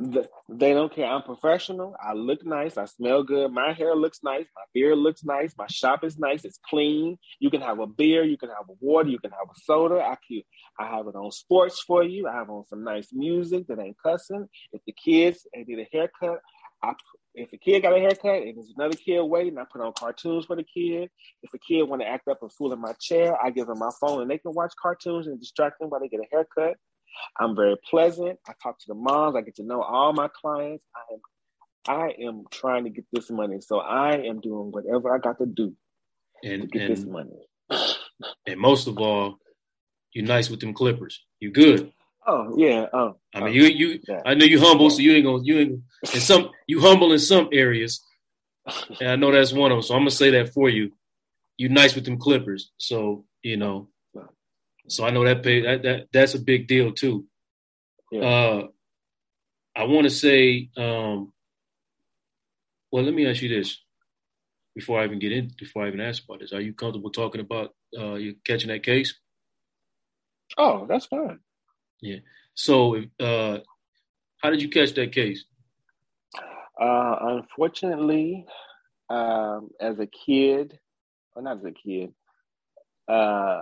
They don't care. I'm professional. I look nice. I smell good. My hair looks nice. My beard looks nice. My shop is nice. It's clean. You can have a beer. You can have a water. You can have a soda. I can. I have it on sports for you. I have on some nice music that ain't cussing. If the kids they need a haircut, I if a kid got a haircut and there's another kid waiting, I put on cartoons for the kid. If a kid want to act up and fool in my chair, I give them my phone and they can watch cartoons and distract them while they get a haircut. I'm very pleasant. I talk to the moms. I get to know all my clients. I am I am trying to get this money. So I am doing whatever I got to do and, to get and, this money. and most of all, you're nice with them clippers. You good. Oh yeah. Oh, I mean, oh, you you. Yeah. I know you humble, so you ain't gonna you ain't in some you humble in some areas, and I know that's one of them. So I'm gonna say that for you. You nice with them clippers, so you know so I know that pay that, that that's a big deal too. Yeah. Uh, I, want to say, um, well, let me ask you this before I even get in, before I even ask about this. Are you comfortable talking about uh, you catching that case? Oh, that's fine. Yeah. So, uh, how did you catch that case? Uh, unfortunately, um, as a kid, or not as a kid, uh,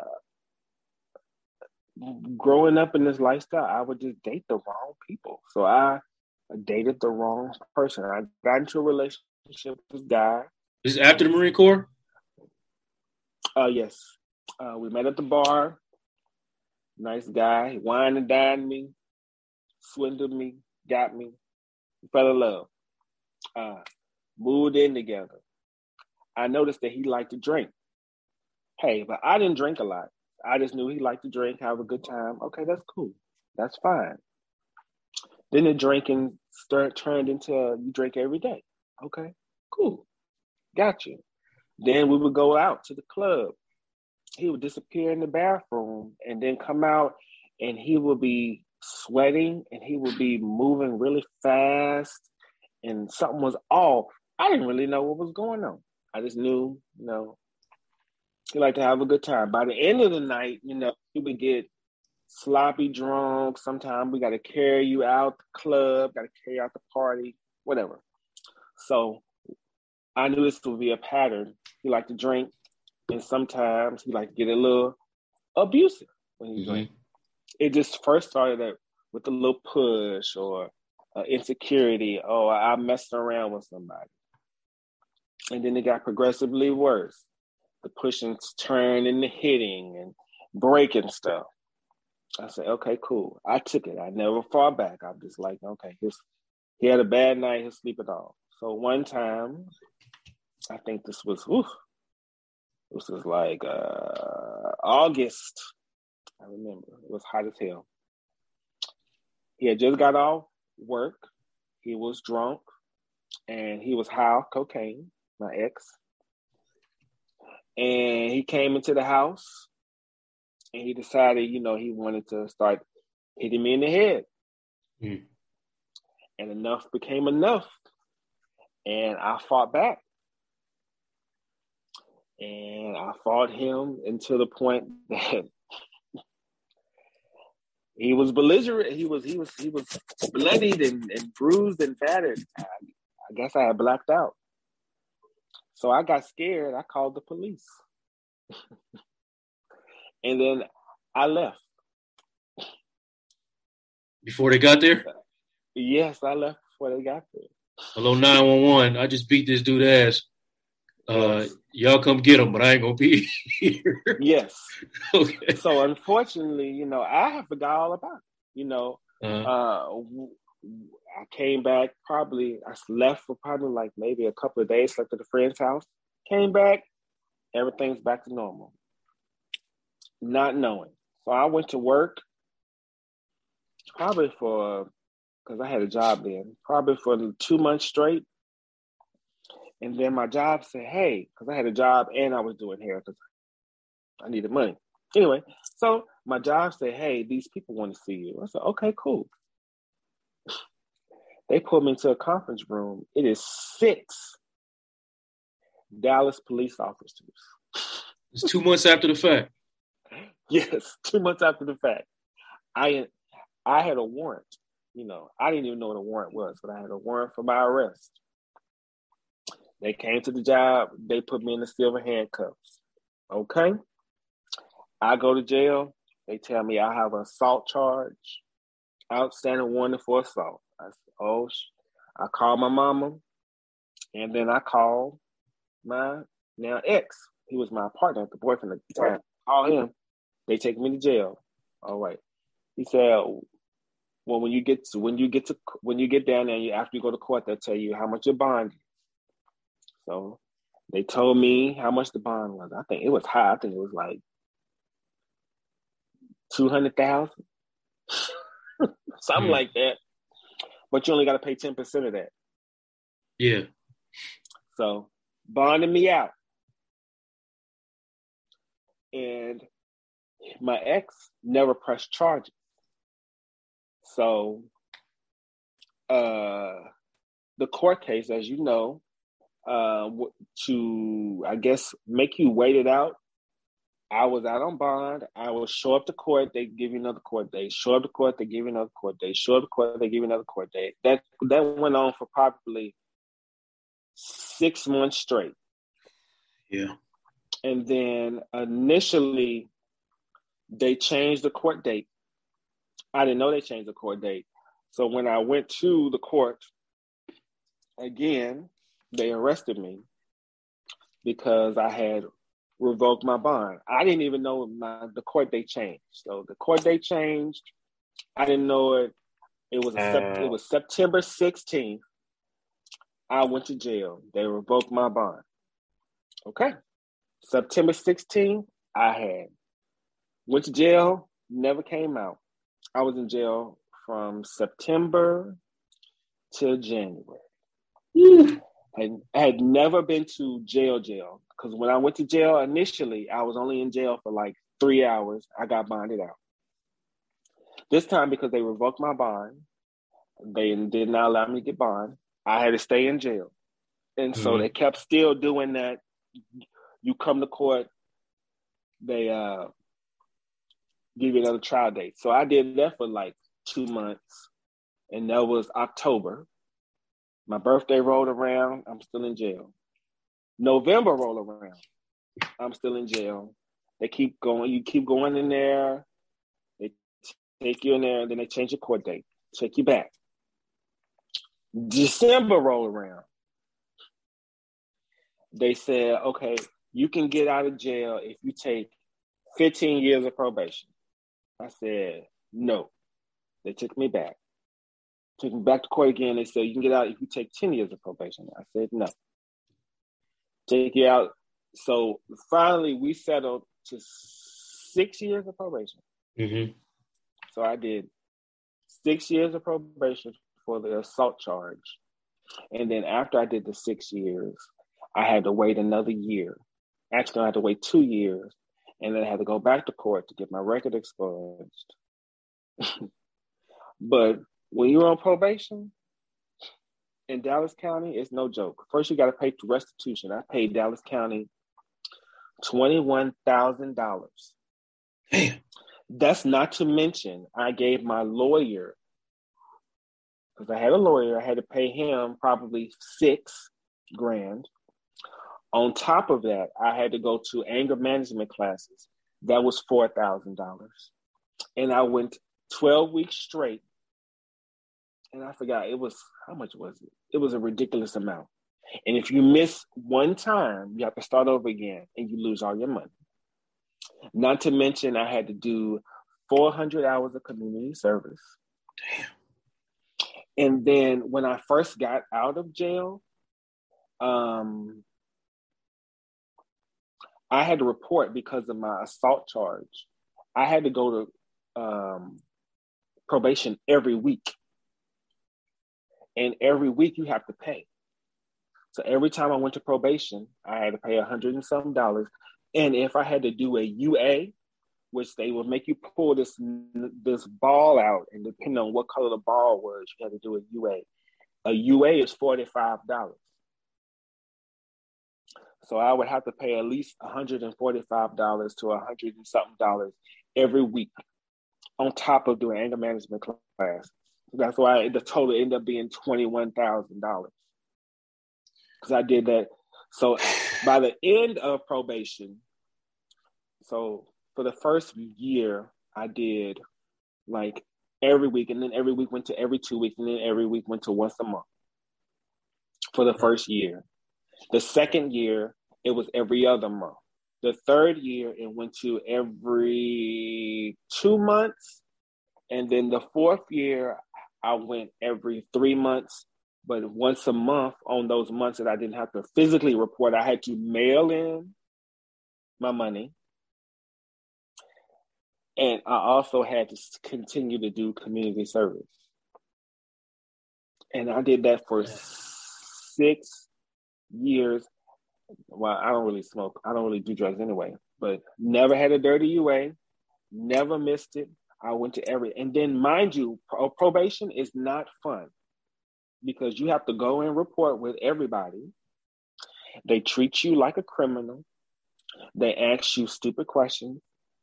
growing up in this lifestyle, I would just date the wrong people. So I dated the wrong person. I got into a relationship with this guy. This is after the Marine Corps? Uh, yes. Uh, we met at the bar. Nice guy. He wined and dined me, swindled me, got me. We fell in love. Uh, moved in together. I noticed that he liked to drink. Hey, but I didn't drink a lot. I just knew he liked to drink, have a good time. Okay, that's cool. That's fine. Then the drinking start turned into you drink every day. Okay, cool. Got you. Then we would go out to the club. He would disappear in the bathroom and then come out and he would be sweating and he would be moving really fast and something was off. I didn't really know what was going on. I just knew, you know, he liked to have a good time. By the end of the night, you know, he would get sloppy drunk. Sometimes we got to carry you out the club, got to carry out the party, whatever. So I knew this would be a pattern. He liked to drink, and sometimes he liked to get a little abusive when he mm-hmm. drank. It just first started with a little push or uh, insecurity. Oh, I messed around with somebody, and then it got progressively worse. The pushing, turning, the hitting, and breaking stuff. I said, okay, cool. I took it. I never fall back. I'm just like, okay, his, he had a bad night. He'll sleep it off. So one time, I think this was, whew, this was like uh, August. I remember it was hot as hell. He had just got off work. He was drunk, and he was high cocaine. My ex, and he came into the house and he decided, you know, he wanted to start hitting me in the head. Mm. And enough became enough. And I fought back. And I fought him until the point that he was belligerent. He was he was he was bloodied and, and bruised and battered. I, I guess I had blacked out. So I got scared. I called the police. and then I left. Before they got there? Yes, I left before they got there. Hello, 911. I just beat this dude ass. Uh, y'all come get him, but I ain't gonna be here. yes. okay. So unfortunately, you know, I have forgot all about it. You know, uh-huh. uh, I came back probably, I left for probably like maybe a couple of days, slept at a friend's house, came back, everything's back to normal not knowing. So I went to work probably for, because I had a job then, probably for two months straight. And then my job said, hey, because I had a job and I was doing hair because I needed money. Anyway, so my job said, hey, these people want to see you. I said, okay, cool. They pulled me into a conference room. It is six Dallas police officers. It's two months after the fact. Yes, two months after the fact. I I had a warrant. You know, I didn't even know what a warrant was, but I had a warrant for my arrest. They came to the job. They put me in the silver handcuffs. Okay. I go to jail. They tell me I have an assault charge, outstanding warning for assault. Oh, I call my mama, and then I call my now ex. He was my partner, the boyfriend at the time. Call him. They take me to jail. All right. He said, well, when you get to when you get to when you get down there, you after you go to court, they'll tell you how much your bond is. So they told me how much the bond was. I think it was high. I think it was like two hundred thousand, something mm. like that. But you only got to pay ten percent of that. Yeah. So bonding me out, and my ex never pressed charges. So uh, the court case, as you know, uh, to I guess make you wait it out. I was out on bond. I will show up to court. They give you another court date. Show up to court. They give you another court date. Show up to court. They give you another court date. That that went on for probably six months straight. Yeah. And then initially, they changed the court date. I didn't know they changed the court date. So when I went to the court again, they arrested me because I had revoked my bond. I didn't even know my the court date changed. So the court date changed. I didn't know it. It was uh, it was September 16th. I went to jail. They revoked my bond. Okay. September 16th, I had went to jail, never came out. I was in jail from September to January. I, I had never been to jail jail because when I went to jail initially, I was only in jail for like three hours. I got bonded out. This time because they revoked my bond, they did not allow me to get bond. I had to stay in jail, and mm-hmm. so they kept still doing that. You come to court, they uh give you another trial date. So I did that for like two months, and that was October. My birthday rolled around, I'm still in jail. November rolled around, I'm still in jail. They keep going, you keep going in there, they take you in there, and then they change your court date, take you back. December roll around. They said, okay, you can get out of jail if you take 15 years of probation. I said, no. They took me back. Took me back to court again. They said, you can get out if you take 10 years of probation. I said, no. Take you out. So finally, we settled to six years of probation. Mm-hmm. So I did six years of probation for the assault charge. And then after I did the six years, I had to wait another year. Actually, I had to wait two years and then I had to go back to court to get my record expunged. but when you're on probation in Dallas County, it's no joke. First, you got to pay restitution. I paid Dallas County twenty-one thousand dollars. That's not to mention I gave my lawyer because I had a lawyer. I had to pay him probably six grand. On top of that, I had to go to anger management classes. That was $4,000. And I went 12 weeks straight. And I forgot, it was, how much was it? It was a ridiculous amount. And if you miss one time, you have to start over again and you lose all your money. Not to mention, I had to do 400 hours of community service. Damn. And then when I first got out of jail, um, I had to report because of my assault charge. I had to go to um, probation every week. And every week you have to pay. So every time I went to probation, I had to pay a hundred and some dollars. And if I had to do a UA, which they would make you pull this this ball out, and depending on what color the ball was, you had to do a UA. A UA is forty five dollars. So I would have to pay at least $145 to a 100 and something dollars every week on top of doing anger management class. That's why the total ended up being $21,000 because I did that. So by the end of probation, so for the first year, I did like every week, and then every week went to every two weeks, and then every week went to once a month for the first year. The second year, it was every other month. The third year, it went to every two months. And then the fourth year, I went every three months. But once a month on those months that I didn't have to physically report, I had to mail in my money. And I also had to continue to do community service. And I did that for six years. Well, I don't really smoke. I don't really do drugs anyway, but never had a dirty UA, never missed it. I went to every, and then mind you, probation is not fun. because you have to go and report with everybody. They treat you like a criminal. They ask you stupid questions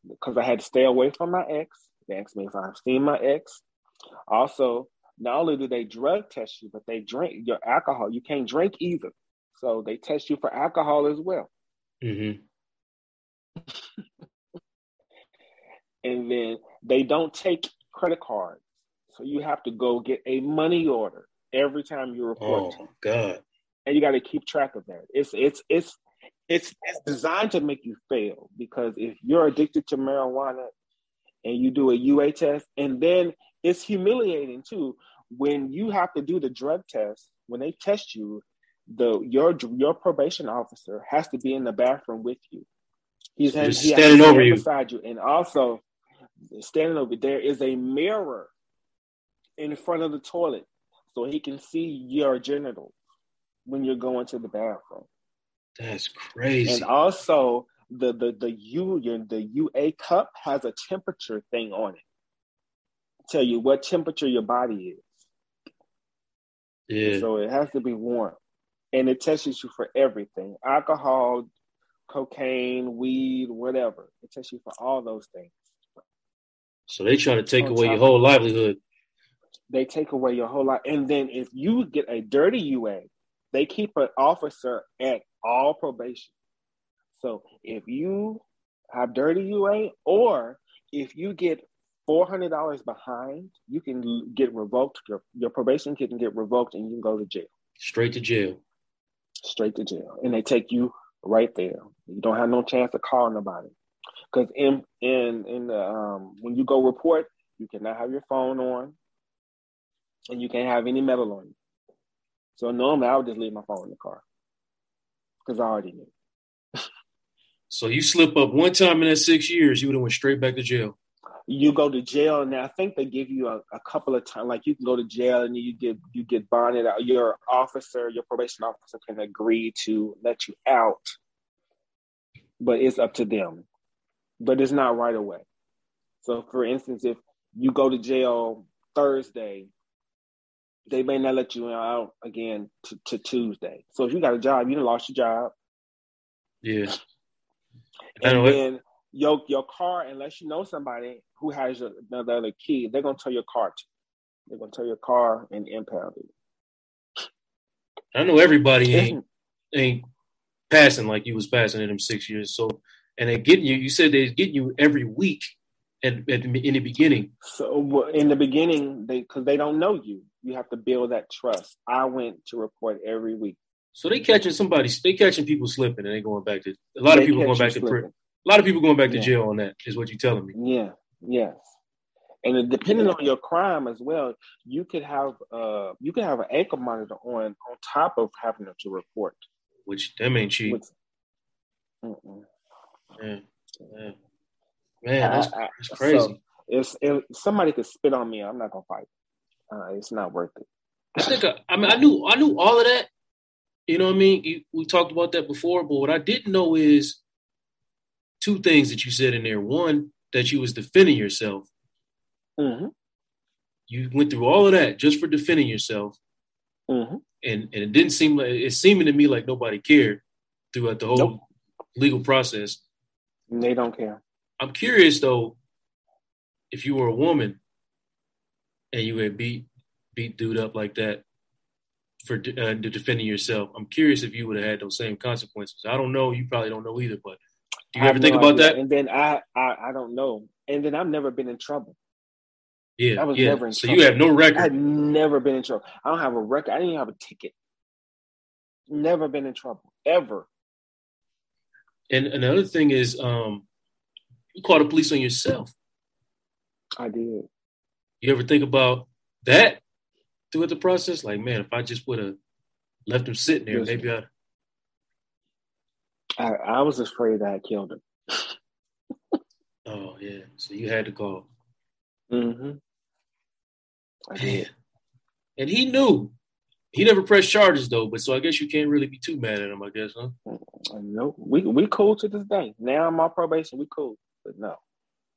because I had to stay away from my ex. They asked me if I've seen my ex. Also, not only do they drug test you, but they drink your alcohol. You can't drink either. So they test you for alcohol as well. Mm-hmm. and then they don't take credit cards. So you have to go get a money order every time you report. Oh God! And you got to keep track of that. It's it's it's it's it's designed to make you fail because if you're addicted to marijuana and you do a UA test, and then it's humiliating too when you have to do the drug test. When they test you, the your your probation officer has to be in the bathroom with you. He's he standing over you beside you, and also standing over there is a mirror in front of the toilet so he can see your genitals when you're going to the bathroom. That's crazy. And also the the the U the UA cup has a temperature thing on it. Tell you what temperature your body is. Yeah. So it has to be warm. And it tests you for everything. Alcohol, cocaine, weed, whatever. It tests you for all those things. So they try to take oh, away your whole livelihood. They take away your whole life. And then if you get a dirty UA, they keep an officer at all probation. So if you have dirty UA or if you get four hundred dollars behind, you can get revoked. Your your probation can get revoked, and you can go to jail. Straight to jail. Straight to jail, and they take you right there. You don't have no chance to call nobody. Because in in in the um, when you go report, you cannot have your phone on, and you can't have any metal on you. So normally I would just leave my phone in the car because I already knew. so you slip up one time in that six years, you would have went straight back to jail. You go to jail, and I think they give you a, a couple of times. Like you can go to jail, and you get you get bonded out. Your officer, your probation officer, can agree to let you out, but it's up to them but it's not right away. So, for instance, if you go to jail Thursday, they may not let you out again to, to Tuesday. So, if you got a job, you done lost your job. Yeah. And then your your car, unless you know somebody who has another key, they're gonna tow your car. To. They're gonna tow your car and impound it. I know everybody ain't ain't passing like you was passing in them six years. So and they're getting you. You said they're getting you every week at, at in the beginning. So in the beginning, they because they don't know you, you have to build that trust. I went to report every week. So they catching somebody, they catching people slipping, and they going back to a lot they of people going back to prison. A lot of people going back to jail on that is what you're telling me. Yeah. Yes. And depending on your crime as well, you could have uh you could have an ankle monitor on on top of having to report. Which them ain't cheap. Which, Man, man, man that's, that's crazy. So if, if somebody could spit on me, I'm not gonna fight. Uh, it's not worth it. I think I, I, mean I knew I knew all of that. You know what I mean? You, we talked about that before, but what I didn't know is two things that you said in there. One, that you was defending yourself. Mm-hmm. You went through all of that just for defending yourself, mm-hmm. and and it didn't seem like it seemed to me like nobody cared throughout the whole nope. legal process. They don't care. I'm curious though, if you were a woman and you had beat beat dude up like that for uh, defending yourself, I'm curious if you would have had those same consequences. I don't know. You probably don't know either, but do you ever think no about idea. that? And then I, I I don't know. And then I've never been in trouble. Yeah, I was yeah. never in so trouble. you have no record. I've never been in trouble. I don't have a record. I didn't even have a ticket. Never been in trouble ever. And another thing is, um, you call the police on yourself. I did. You ever think about that throughout the process? Like, man, if I just would have left him sitting there, maybe I'd. I, I was afraid I killed him. oh yeah, so you had to call. Mm-hmm. I did. And he knew. He never pressed charges though, but so I guess you can't really be too mad at him, I guess, huh? No, we we cool to this day. Now I'm on probation, we cool, but no,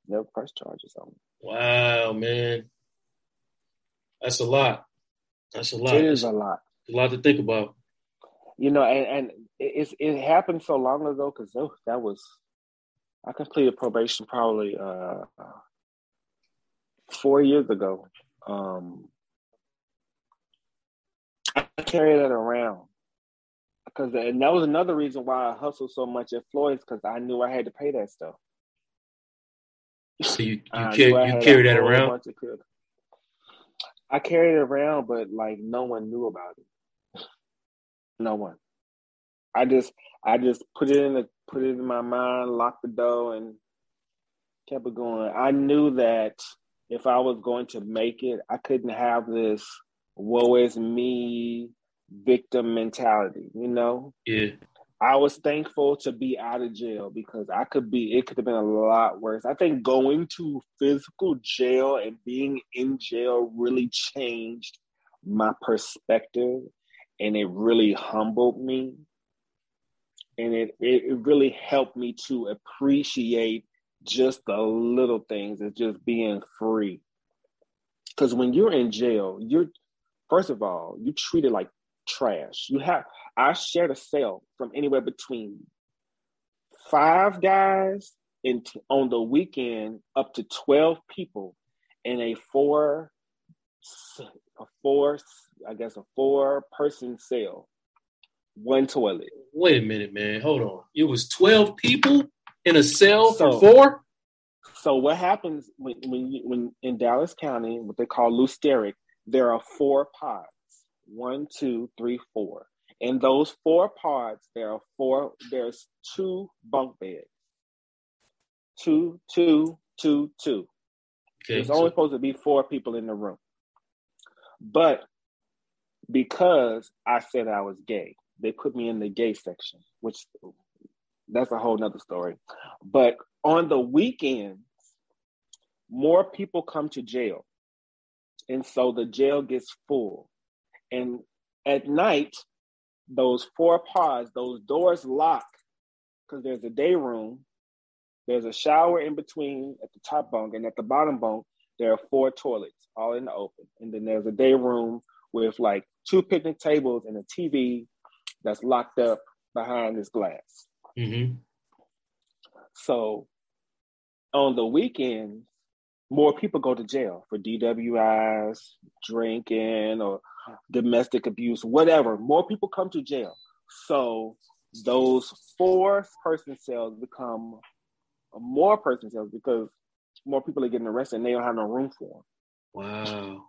never press charges on me. Wow, man, that's a lot. That's a lot. It is a lot. A lot to think about. You know, and, and it, it happened so long ago because oh, that was I completed probation probably uh, four years ago. Um, I carry that around because, and that was another reason why I hustled so much at Floyd's because I knew I had to pay that stuff. So you you, carry, you carry that around? I carried it around, but like no one knew about it. No one. I just I just put it in the put it in my mind, locked the door, and kept it going. I knew that if I was going to make it, I couldn't have this woe is me victim mentality, you know? Yeah. I was thankful to be out of jail because I could be, it could have been a lot worse. I think going to physical jail and being in jail really changed my perspective and it really humbled me. And it, it, really helped me to appreciate just the little things and just being free. Because when you're in jail, you're, first of all, you treat it like trash. You have I shared a cell from anywhere between five guys in on the weekend up to twelve people in a four a four I guess a four person cell, one toilet. Wait a minute, man. Hold on. It was twelve people in a cell so, for four. So what happens when when you, when in Dallas County, what they call Sterrett, there are four pods one, two, three, four. In those four pods, there are four, there's two bunk beds. Two, two, two, two. Okay, There's only supposed to be four people in the room. But because I said I was gay, they put me in the gay section, which that's a whole nother story. But on the weekends, more people come to jail. And so the jail gets full. And at night, those four pods, those doors lock because there's a day room, there's a shower in between at the top bunk, and at the bottom bunk, there are four toilets all in the open. And then there's a day room with like two picnic tables and a TV that's locked up behind this glass. Mm-hmm. So on the weekends, more people go to jail for DWIs, drinking, or domestic abuse, whatever. More people come to jail. So those four person cells become more person cells because more people are getting arrested and they don't have no room for them. Wow.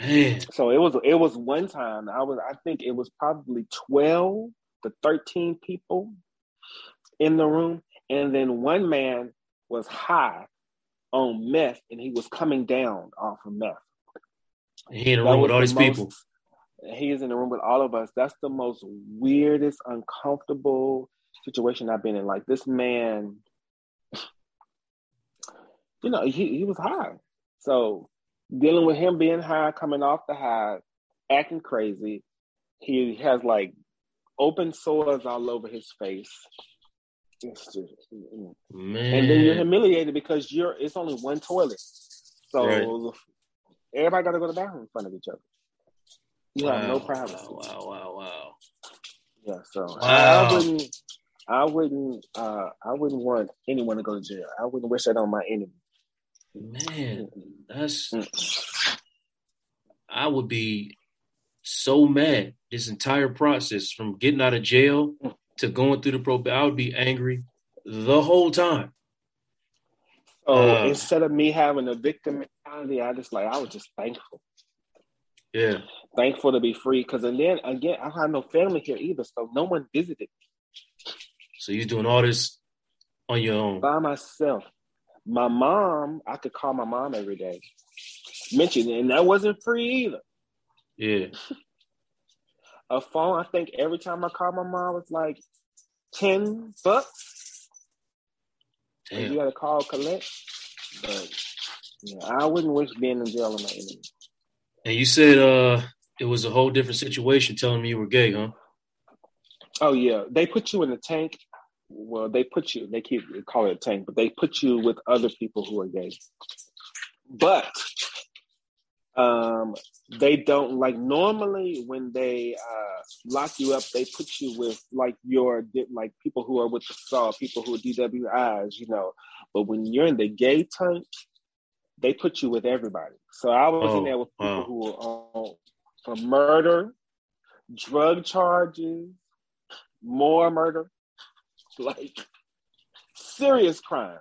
Man. So it was it was one time I was I think it was probably 12 to 13 people in the room. And then one man was high on meth and he was coming down off of meth. He in a room with all these most, people. He is in the room with all of us. That's the most weirdest, uncomfortable situation I've been in. Like this man, you know, he, he was high. So dealing with him being high, coming off the high, acting crazy. He has like open sores all over his face. Just. And then you're humiliated because you're it's only one toilet. So right. everybody gotta go to the bathroom in front of each other. You wow. have no privacy. Wow, wow, wow. Yeah, so wow. I, I wouldn't I wouldn't uh I wouldn't want anyone to go to jail. I wouldn't wish that on my enemy. Man, that's I would be so mad this entire process from getting out of jail mm to going through the probe, I would be angry the whole time. Oh, uh, instead of me having a victim mentality, I just like I was just thankful. Yeah, thankful to be free. Because and then again, I have no family here either, so no one visited. Me. So you're doing all this on your own by myself. My mom, I could call my mom every day. Mention, and that wasn't free either. Yeah. a phone. I think every time I called my mom, it's like ten bucks. Damn. You got to call collect, but yeah, I wouldn't wish being in jail on my enemy. And you said uh, it was a whole different situation, telling me you were gay, huh? Oh yeah, they put you in the tank. Well, they put you. They keep they call it a tank, but they put you with other people who are gay. But Um, they don't like normally when they uh, lock you up, they put you with like your like people who are with the saw, people who are DWIs, you know. But when you're in the gay tank, they put you with everybody. So I was oh, in there with people wow. who were on for murder, drug charges, more murder, like serious crime.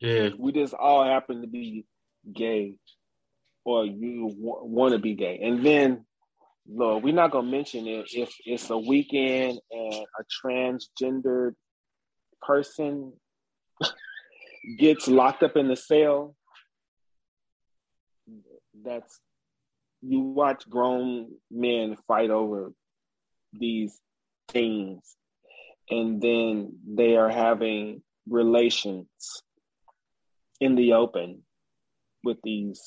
Yeah, we just all happen to be gay or you w- want to be gay. And then, Lord, we're not gonna mention it if it's a weekend and a transgendered person gets locked up in the cell. That's you watch grown men fight over these things, and then they are having relations in the open with these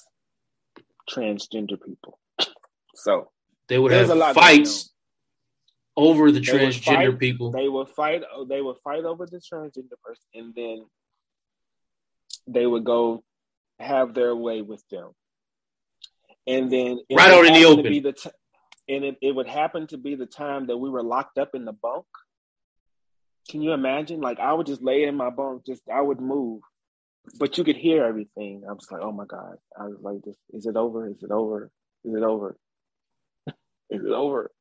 transgender people. So they would have fights over the they transgender fight, people. They would fight. Oh, they would fight over the transgender person, and then they would go have their way with them. And then right out in the open. The t- and it, it would happen to be the time that we were locked up in the bunk. Can you imagine? Like I would just lay in my bunk, just I would move, but you could hear everything. I was like, oh my God. I was like, is it over? Is it over? Is it over? is it over?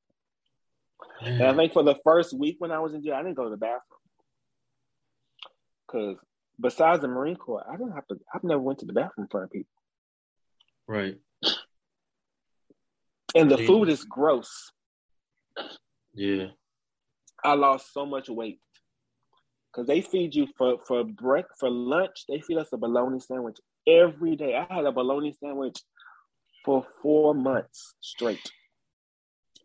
And I think for the first week when I was in jail, I didn't go to the bathroom. Cause besides the Marine Corps, I didn't have to I've never went to the bathroom in front of people. Right. And the food is gross. Yeah. I lost so much weight because they feed you for for break for lunch. They feed us a bologna sandwich every day. I had a bologna sandwich for four months straight.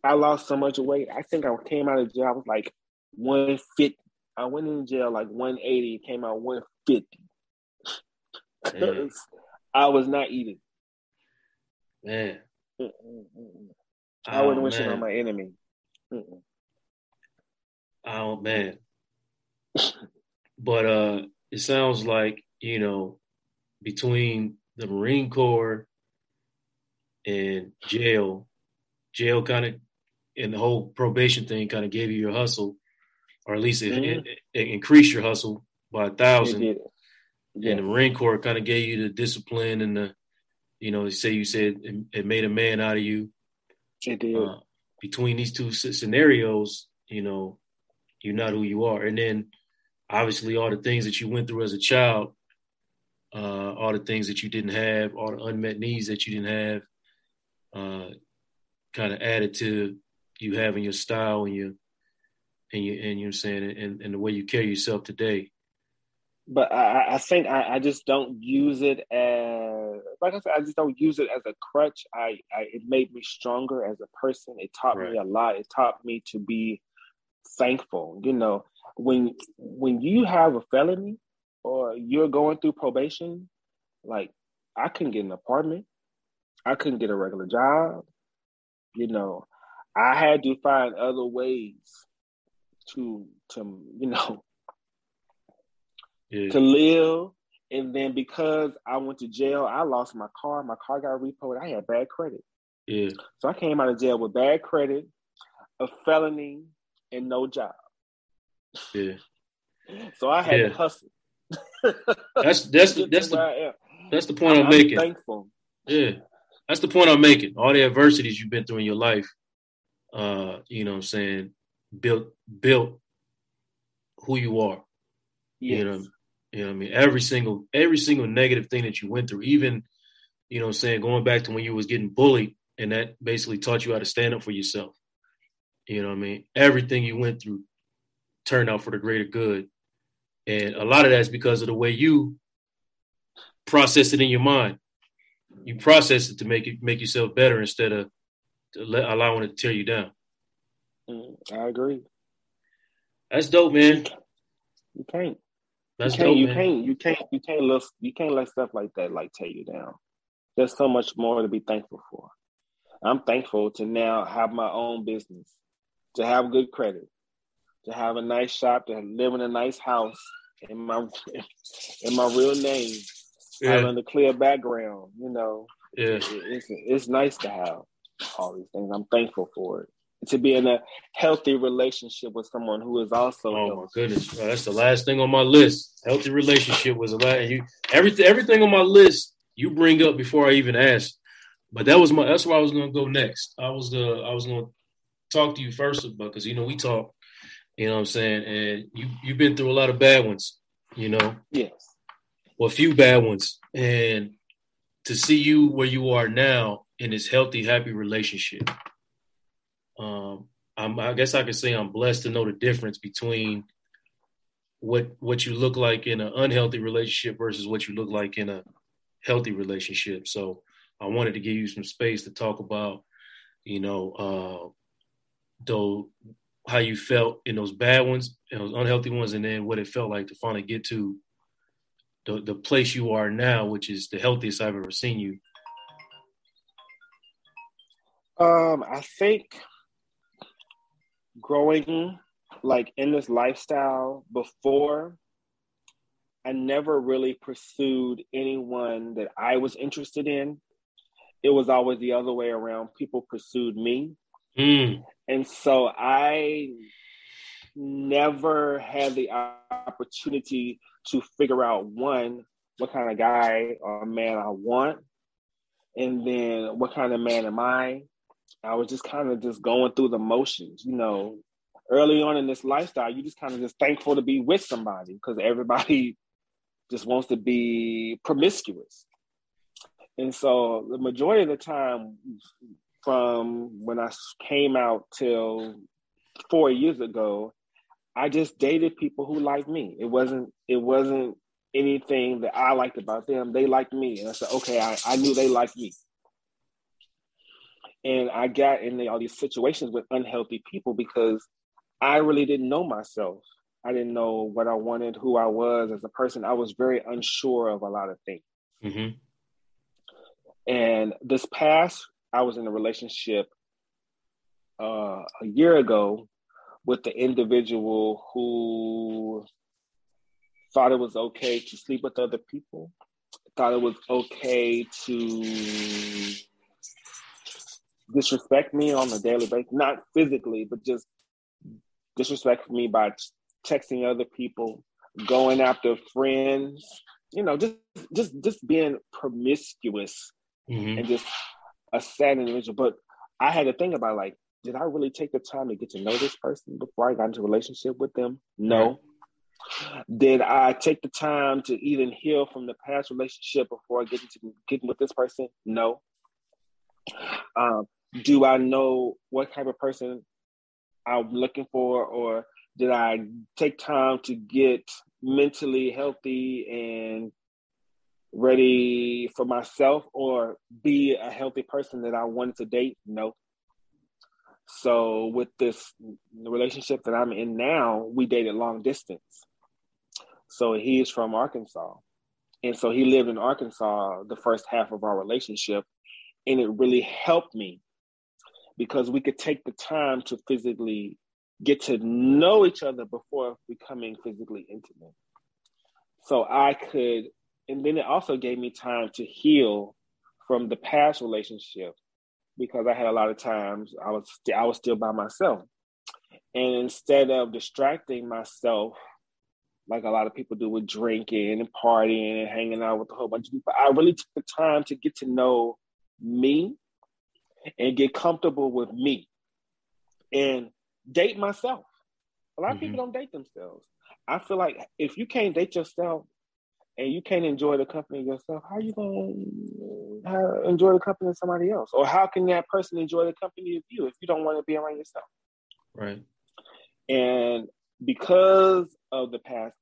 I lost so much weight. I think I came out of jail. I was like one fifty. I went in jail like one eighty. Came out one fifty. I was not eating. Man. I wouldn't oh, wish man. it on my enemy. Mm-mm. Oh man, but uh, it sounds like you know between the Marine Corps and jail, jail kind of and the whole probation thing kind of gave you your hustle, or at least it, mm-hmm. it, it increased your hustle by a thousand. Yeah. And the Marine Corps kind of gave you the discipline and the, you know, say you said it, it made a man out of you. It did. Uh, between these two scenarios, you know, you're not who you are. And then obviously all the things that you went through as a child, uh, all the things that you didn't have, all the unmet needs that you didn't have, uh, kind of added to you having your style and your and you and you're saying and, and the way you carry yourself today. But I, I think I, I just don't use it as like I said, I just don't use it as a crutch. I, I it made me stronger as a person. It taught right. me a lot. It taught me to be thankful. You know, when when you have a felony or you're going through probation, like I couldn't get an apartment, I couldn't get a regular job. You know, I had to find other ways to to you know yeah. to live. And then because I went to jail, I lost my car. My car got repoed. I had bad credit. Yeah. So I came out of jail with bad credit, a felony, and no job. Yeah. So I had yeah. to hustle. that's that's the, that's the that's the point I'm, I'm making. Thankful. Yeah, that's the point I'm making. All the adversities you've been through in your life, uh, you know, what I'm saying built built who you are. Yes. You know, you know, I mean, every single every single negative thing that you went through, even you know, I'm saying going back to when you was getting bullied, and that basically taught you how to stand up for yourself. You know what I mean? Everything you went through turned out for the greater good. And a lot of that's because of the way you process it in your mind. You process it to make it make yourself better instead of let, allowing it to tear you down. Mm, I agree. That's dope, man. You can't. That's you can't, dope, you man. can't. You can't. You can't let you can't let stuff like that like tear you down. There's so much more to be thankful for. I'm thankful to now have my own business to have good credit, to have a nice shop, to live in a nice house in my in my real name, yeah. having a clear background, you know, Yeah, it's it's nice to have all these things. I'm thankful for it. To be in a healthy relationship with someone who is also. Oh healthy. my goodness, that's the last thing on my list. Healthy relationship was a lot. You everything everything on my list you bring up before I even ask. But that was my that's where I was gonna go next. I was the I was gonna talk to you first about because you know we talk, you know what I'm saying, and you you've been through a lot of bad ones, you know. Yes. Well, a few bad ones, and to see you where you are now in this healthy, happy relationship. Um, I'm, I guess I could say I'm blessed to know the difference between what what you look like in an unhealthy relationship versus what you look like in a healthy relationship. So I wanted to give you some space to talk about, you know, uh, though how you felt in those bad ones and those unhealthy ones, and then what it felt like to finally get to the the place you are now, which is the healthiest I've ever seen you. Um, I think growing like in this lifestyle before I never really pursued anyone that I was interested in. It was always the other way around. People pursued me. Mm. And so I never had the opportunity to figure out one, what kind of guy or man I want, and then what kind of man am I. I was just kind of just going through the motions, you know. Early on in this lifestyle, you just kind of just thankful to be with somebody because everybody just wants to be promiscuous. And so the majority of the time from when I came out till four years ago, I just dated people who liked me. It wasn't it wasn't anything that I liked about them. They liked me. And I said, okay, I, I knew they liked me. And I got in all these situations with unhealthy people because I really didn't know myself. I didn't know what I wanted, who I was as a person. I was very unsure of a lot of things. Mm-hmm. And this past, I was in a relationship uh, a year ago with the individual who thought it was okay to sleep with other people, thought it was okay to disrespect me on a daily basis, not physically, but just disrespect me by texting other people, going after friends, you know, just just just being promiscuous mm-hmm. and just a sad individual. But I had to think about like, did I really take the time to get to know this person before I got into a relationship with them? No. Did I take the time to even heal from the past relationship before I get into getting with this person? No. Um, do I know what type of person I'm looking for, or did I take time to get mentally healthy and ready for myself or be a healthy person that I wanted to date? No. So with this relationship that I'm in now, we dated long distance. So he is from Arkansas. And so he lived in Arkansas the first half of our relationship. And it really helped me because we could take the time to physically get to know each other before becoming physically intimate. So I could, and then it also gave me time to heal from the past relationship because I had a lot of times I was st- I was still by myself, and instead of distracting myself like a lot of people do with drinking and partying and hanging out with a whole bunch of people, I really took the time to get to know me and get comfortable with me. And date myself. A lot mm-hmm. of people don't date themselves. I feel like if you can't date yourself and you can't enjoy the company yourself, how are you gonna enjoy the company of somebody else? Or how can that person enjoy the company of you if you don't want to be around yourself? Right. And because of the past,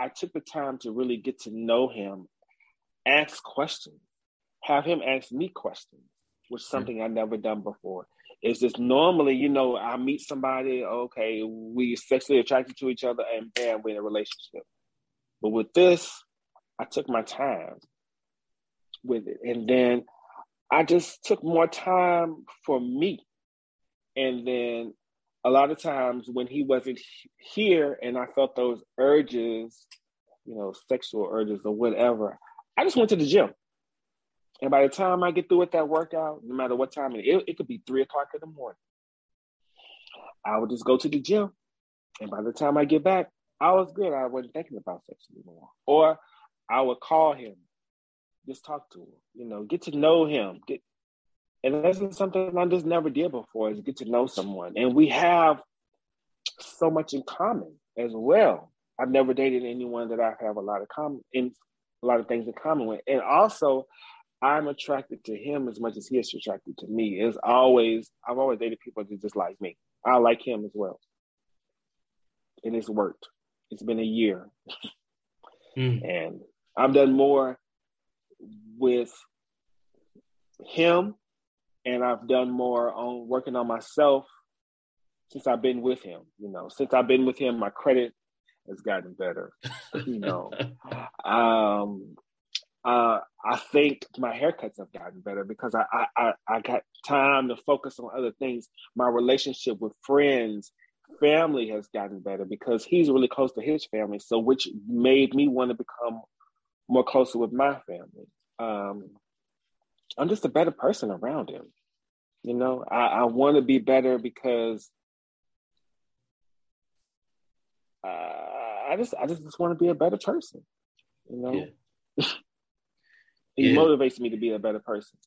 I took the time to really get to know him, ask questions, have him ask me questions, which is something mm-hmm. I've never done before. It's just normally, you know, I meet somebody, okay, we sexually attracted to each other, and bam, we're in a relationship. But with this, I took my time with it. And then I just took more time for me. And then a lot of times when he wasn't here and I felt those urges, you know, sexual urges or whatever, I just went to the gym. And by the time I get through with that workout, no matter what time it, it, could be three o'clock in the morning. I would just go to the gym, and by the time I get back, I was good. I wasn't thinking about sex anymore. Or I would call him, just talk to him, you know, get to know him. Get, and that's something I just never did before is get to know someone. And we have so much in common as well. I've never dated anyone that I have a lot of common in a lot of things in common with. And also I'm attracted to him as much as he is attracted to me. It's always I've always dated people that just like me. I like him as well. And it's worked. It's been a year. Mm. And I've done more with him and I've done more on working on myself since I've been with him. You know, since I've been with him, my credit has gotten better. you know, um, uh, I think my haircuts have gotten better because I, I I got time to focus on other things. My relationship with friends, family has gotten better because he's really close to his family. So, which made me want to become more closer with my family. Um, I'm just a better person around him. You know, I, I want to be better because uh, I just I just, just want to be a better person. You know, yeah. he yeah. motivates me to be a better person.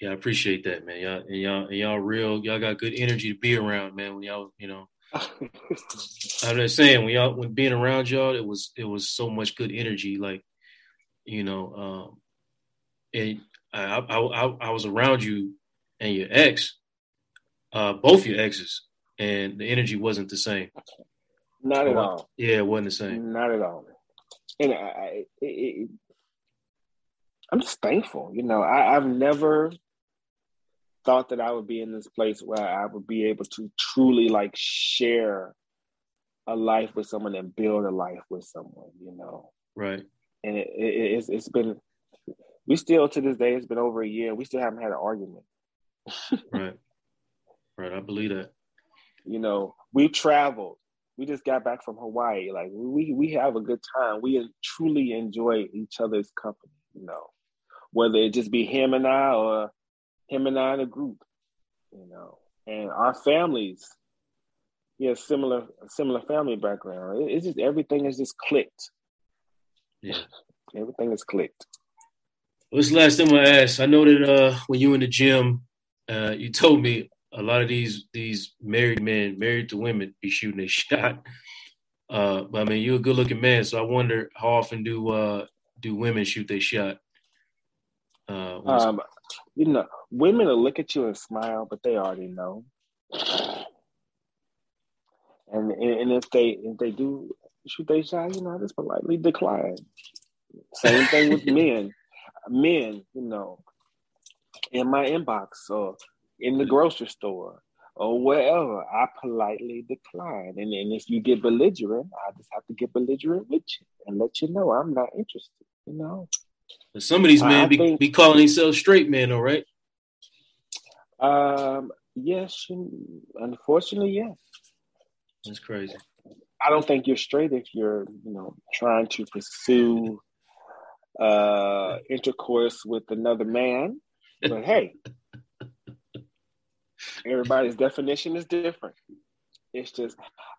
Yeah, I appreciate that, man. Y'all and y'all and y'all real. Y'all got good energy to be around, man. When y'all, you know, I'm just saying when y'all when being around y'all, it was it was so much good energy. Like, you know, um, and I, I, I, I was around you and your ex, uh, both your exes, and the energy wasn't the same. Not at all. Yeah, it wasn't the same. Not at all. And I, I it, it, I'm just thankful. You know, I, I've never thought that I would be in this place where I would be able to truly like share a life with someone and build a life with someone. You know, right? And it, it, it's it's been we still to this day, it's been over a year, we still haven't had an argument. right. Right. I believe that. You know, we traveled. We just got back from Hawaii. Like we we have a good time. We truly enjoy each other's company, you know. Whether it just be him and I or him and I in a group, you know. And our families, yeah, similar similar family background. It, it's just everything is just clicked. Yeah. everything is clicked. What's the last thing I asked? I know that uh, when you were in the gym, uh, you told me a lot of these these married men, married to women, be shooting a shot. Uh, but I mean, you're a good looking man, so I wonder how often do uh, do women shoot their shot? Uh, um, you know, women will look at you and smile, but they already know. And and if they if they do shoot they shot, you know, I just politely decline. Same thing with men men, you know, in my inbox or in the grocery store or wherever, I politely decline. And then if you get belligerent, I just have to get belligerent with you and let you know I'm not interested, you know. But some of these men be, think, be calling themselves straight men, all right? Um, yes, unfortunately, yes. That's crazy. I don't think you're straight if you're, you know, trying to pursue uh, intercourse with another man. But hey, everybody's definition is different. It's just,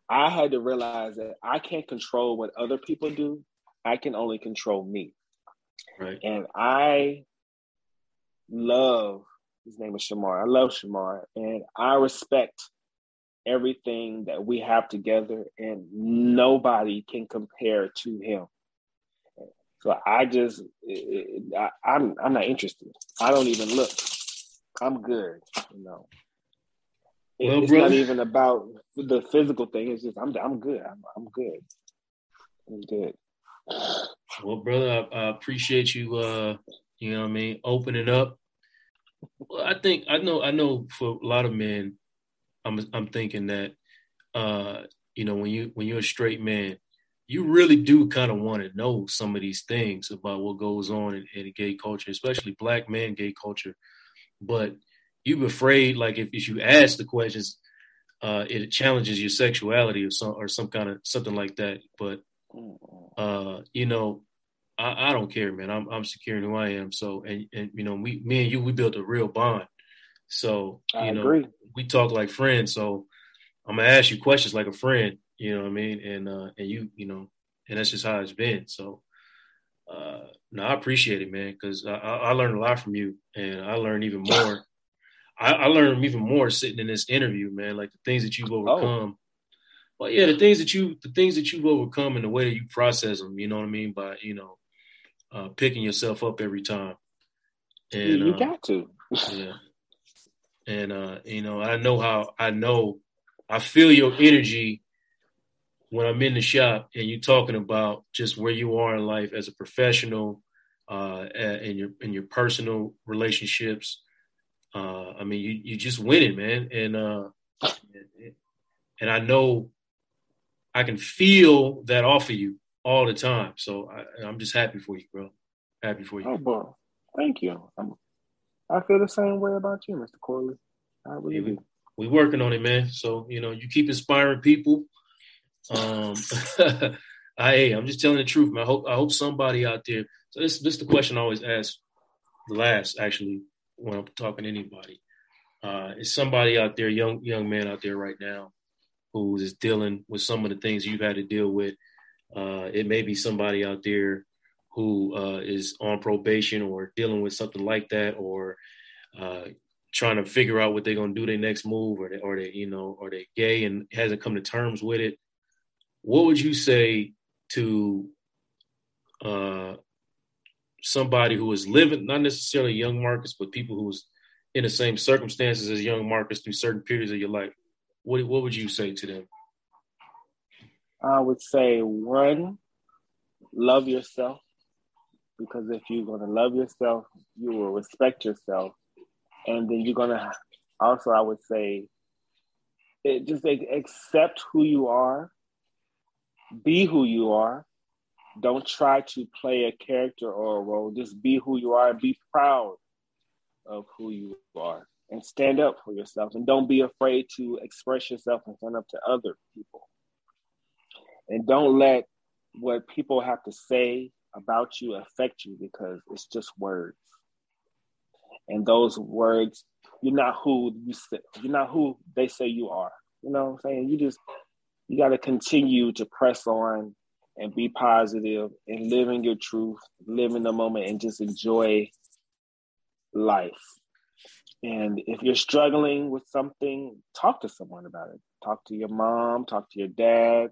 I had to realize that I can't control what other people do. I can only control me. Right. And I love, his name is Shamar. I love Shamar. And I respect everything that we have together, and nobody can compare to him. So I just, I, I'm, I'm not interested. I don't even look. I'm good. You know, well, it's not even about the physical thing. It's just I'm, I'm good. I'm, I'm good. I'm good. Well, brother, I, I appreciate you. Uh, you know what I mean, opening up. Well, I think I know. I know for a lot of men, I'm, I'm thinking that, uh, you know, when you when you're a straight man, you really do kind of want to know some of these things about what goes on in, in gay culture, especially black man gay culture. But you're afraid, like if, if you ask the questions, uh, it challenges your sexuality or some or some kind of something like that. But uh, you know, I, I don't care, man. I'm I'm secure in who I am. So and and you know, we me and you we built a real bond. So you I know, agree. we talk like friends. So I'm gonna ask you questions like a friend. You know what I mean? And uh and you you know, and that's just how it's been. So uh no, I appreciate it, man, because I, I, learned a lot from you, and I learned even more. I, I learned even more sitting in this interview, man. Like the things that you've overcome. Well, yeah, the things that you the things that you've overcome and the way that you process them. You know what I mean? By you know, uh, picking yourself up every time. You, you uh, got to. yeah. And uh, you know, I know how I know I feel your energy when I'm in the shop and you're talking about just where you are in life as a professional, uh, in your in your personal relationships. Uh, I mean, you you just winning, man, and uh, and I know I can feel that off of you all the time. So I, I'm just happy for you, bro. Happy for you. Oh, boy. Thank you. I'm, I feel the same way about you, Mr. Corley. I really Yeah, we, do. we working on it, man. So you know, you keep inspiring people. Um, I, hey, I'm just telling the truth, man. I hope I hope somebody out there. So this this is the question I always ask. The last, actually, when I'm talking to anybody, uh, is somebody out there, young young man out there right now, who is dealing with some of the things you've had to deal with. Uh, it may be somebody out there who uh, is on probation or dealing with something like that, or uh, trying to figure out what they're gonna do their next move, or they, or they, you know, or they gay and hasn't come to terms with it. What would you say to uh, somebody who is living, not necessarily young Marcus, but people who is in the same circumstances as young Marcus through certain periods of your life? What what would you say to them? I would say one, love yourself. Because if you're to love yourself, you will respect yourself. And then you're to also, I would say, it, just accept who you are, be who you are. Don't try to play a character or a role. Just be who you are be proud of who you are and stand up for yourself. And don't be afraid to express yourself and stand up to other people. And don't let what people have to say about you affect you because it's just words. And those words, you're not who you say, you're not who they say you are. You know what I'm saying? You just you got to continue to press on and be positive and live in your truth, live in the moment and just enjoy life. And if you're struggling with something, talk to someone about it. Talk to your mom, talk to your dad,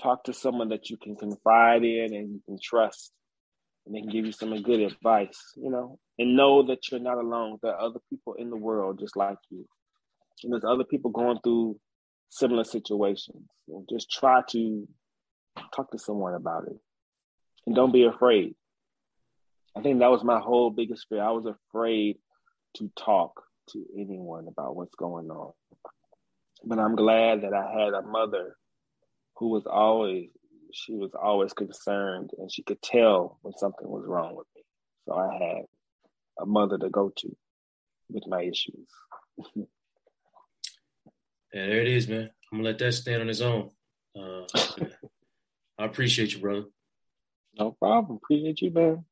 talk to someone that you can confide in and you can trust. And they can give you some good advice you know and know that you're not alone there are other people in the world just like you. And there's other people going through similar situations. And just try to talk to someone about it. And don't be afraid. I think that was my whole biggest fear. I was afraid to talk to anyone about what's going on but i'm glad that i had a mother who was always she was always concerned and she could tell when something was wrong with me. So I had a mother to go to with my issues. Yeah, there it is, man. I'm gonna let that stand on its own. Uh, I appreciate you, brother. No problem. Appreciate you, man.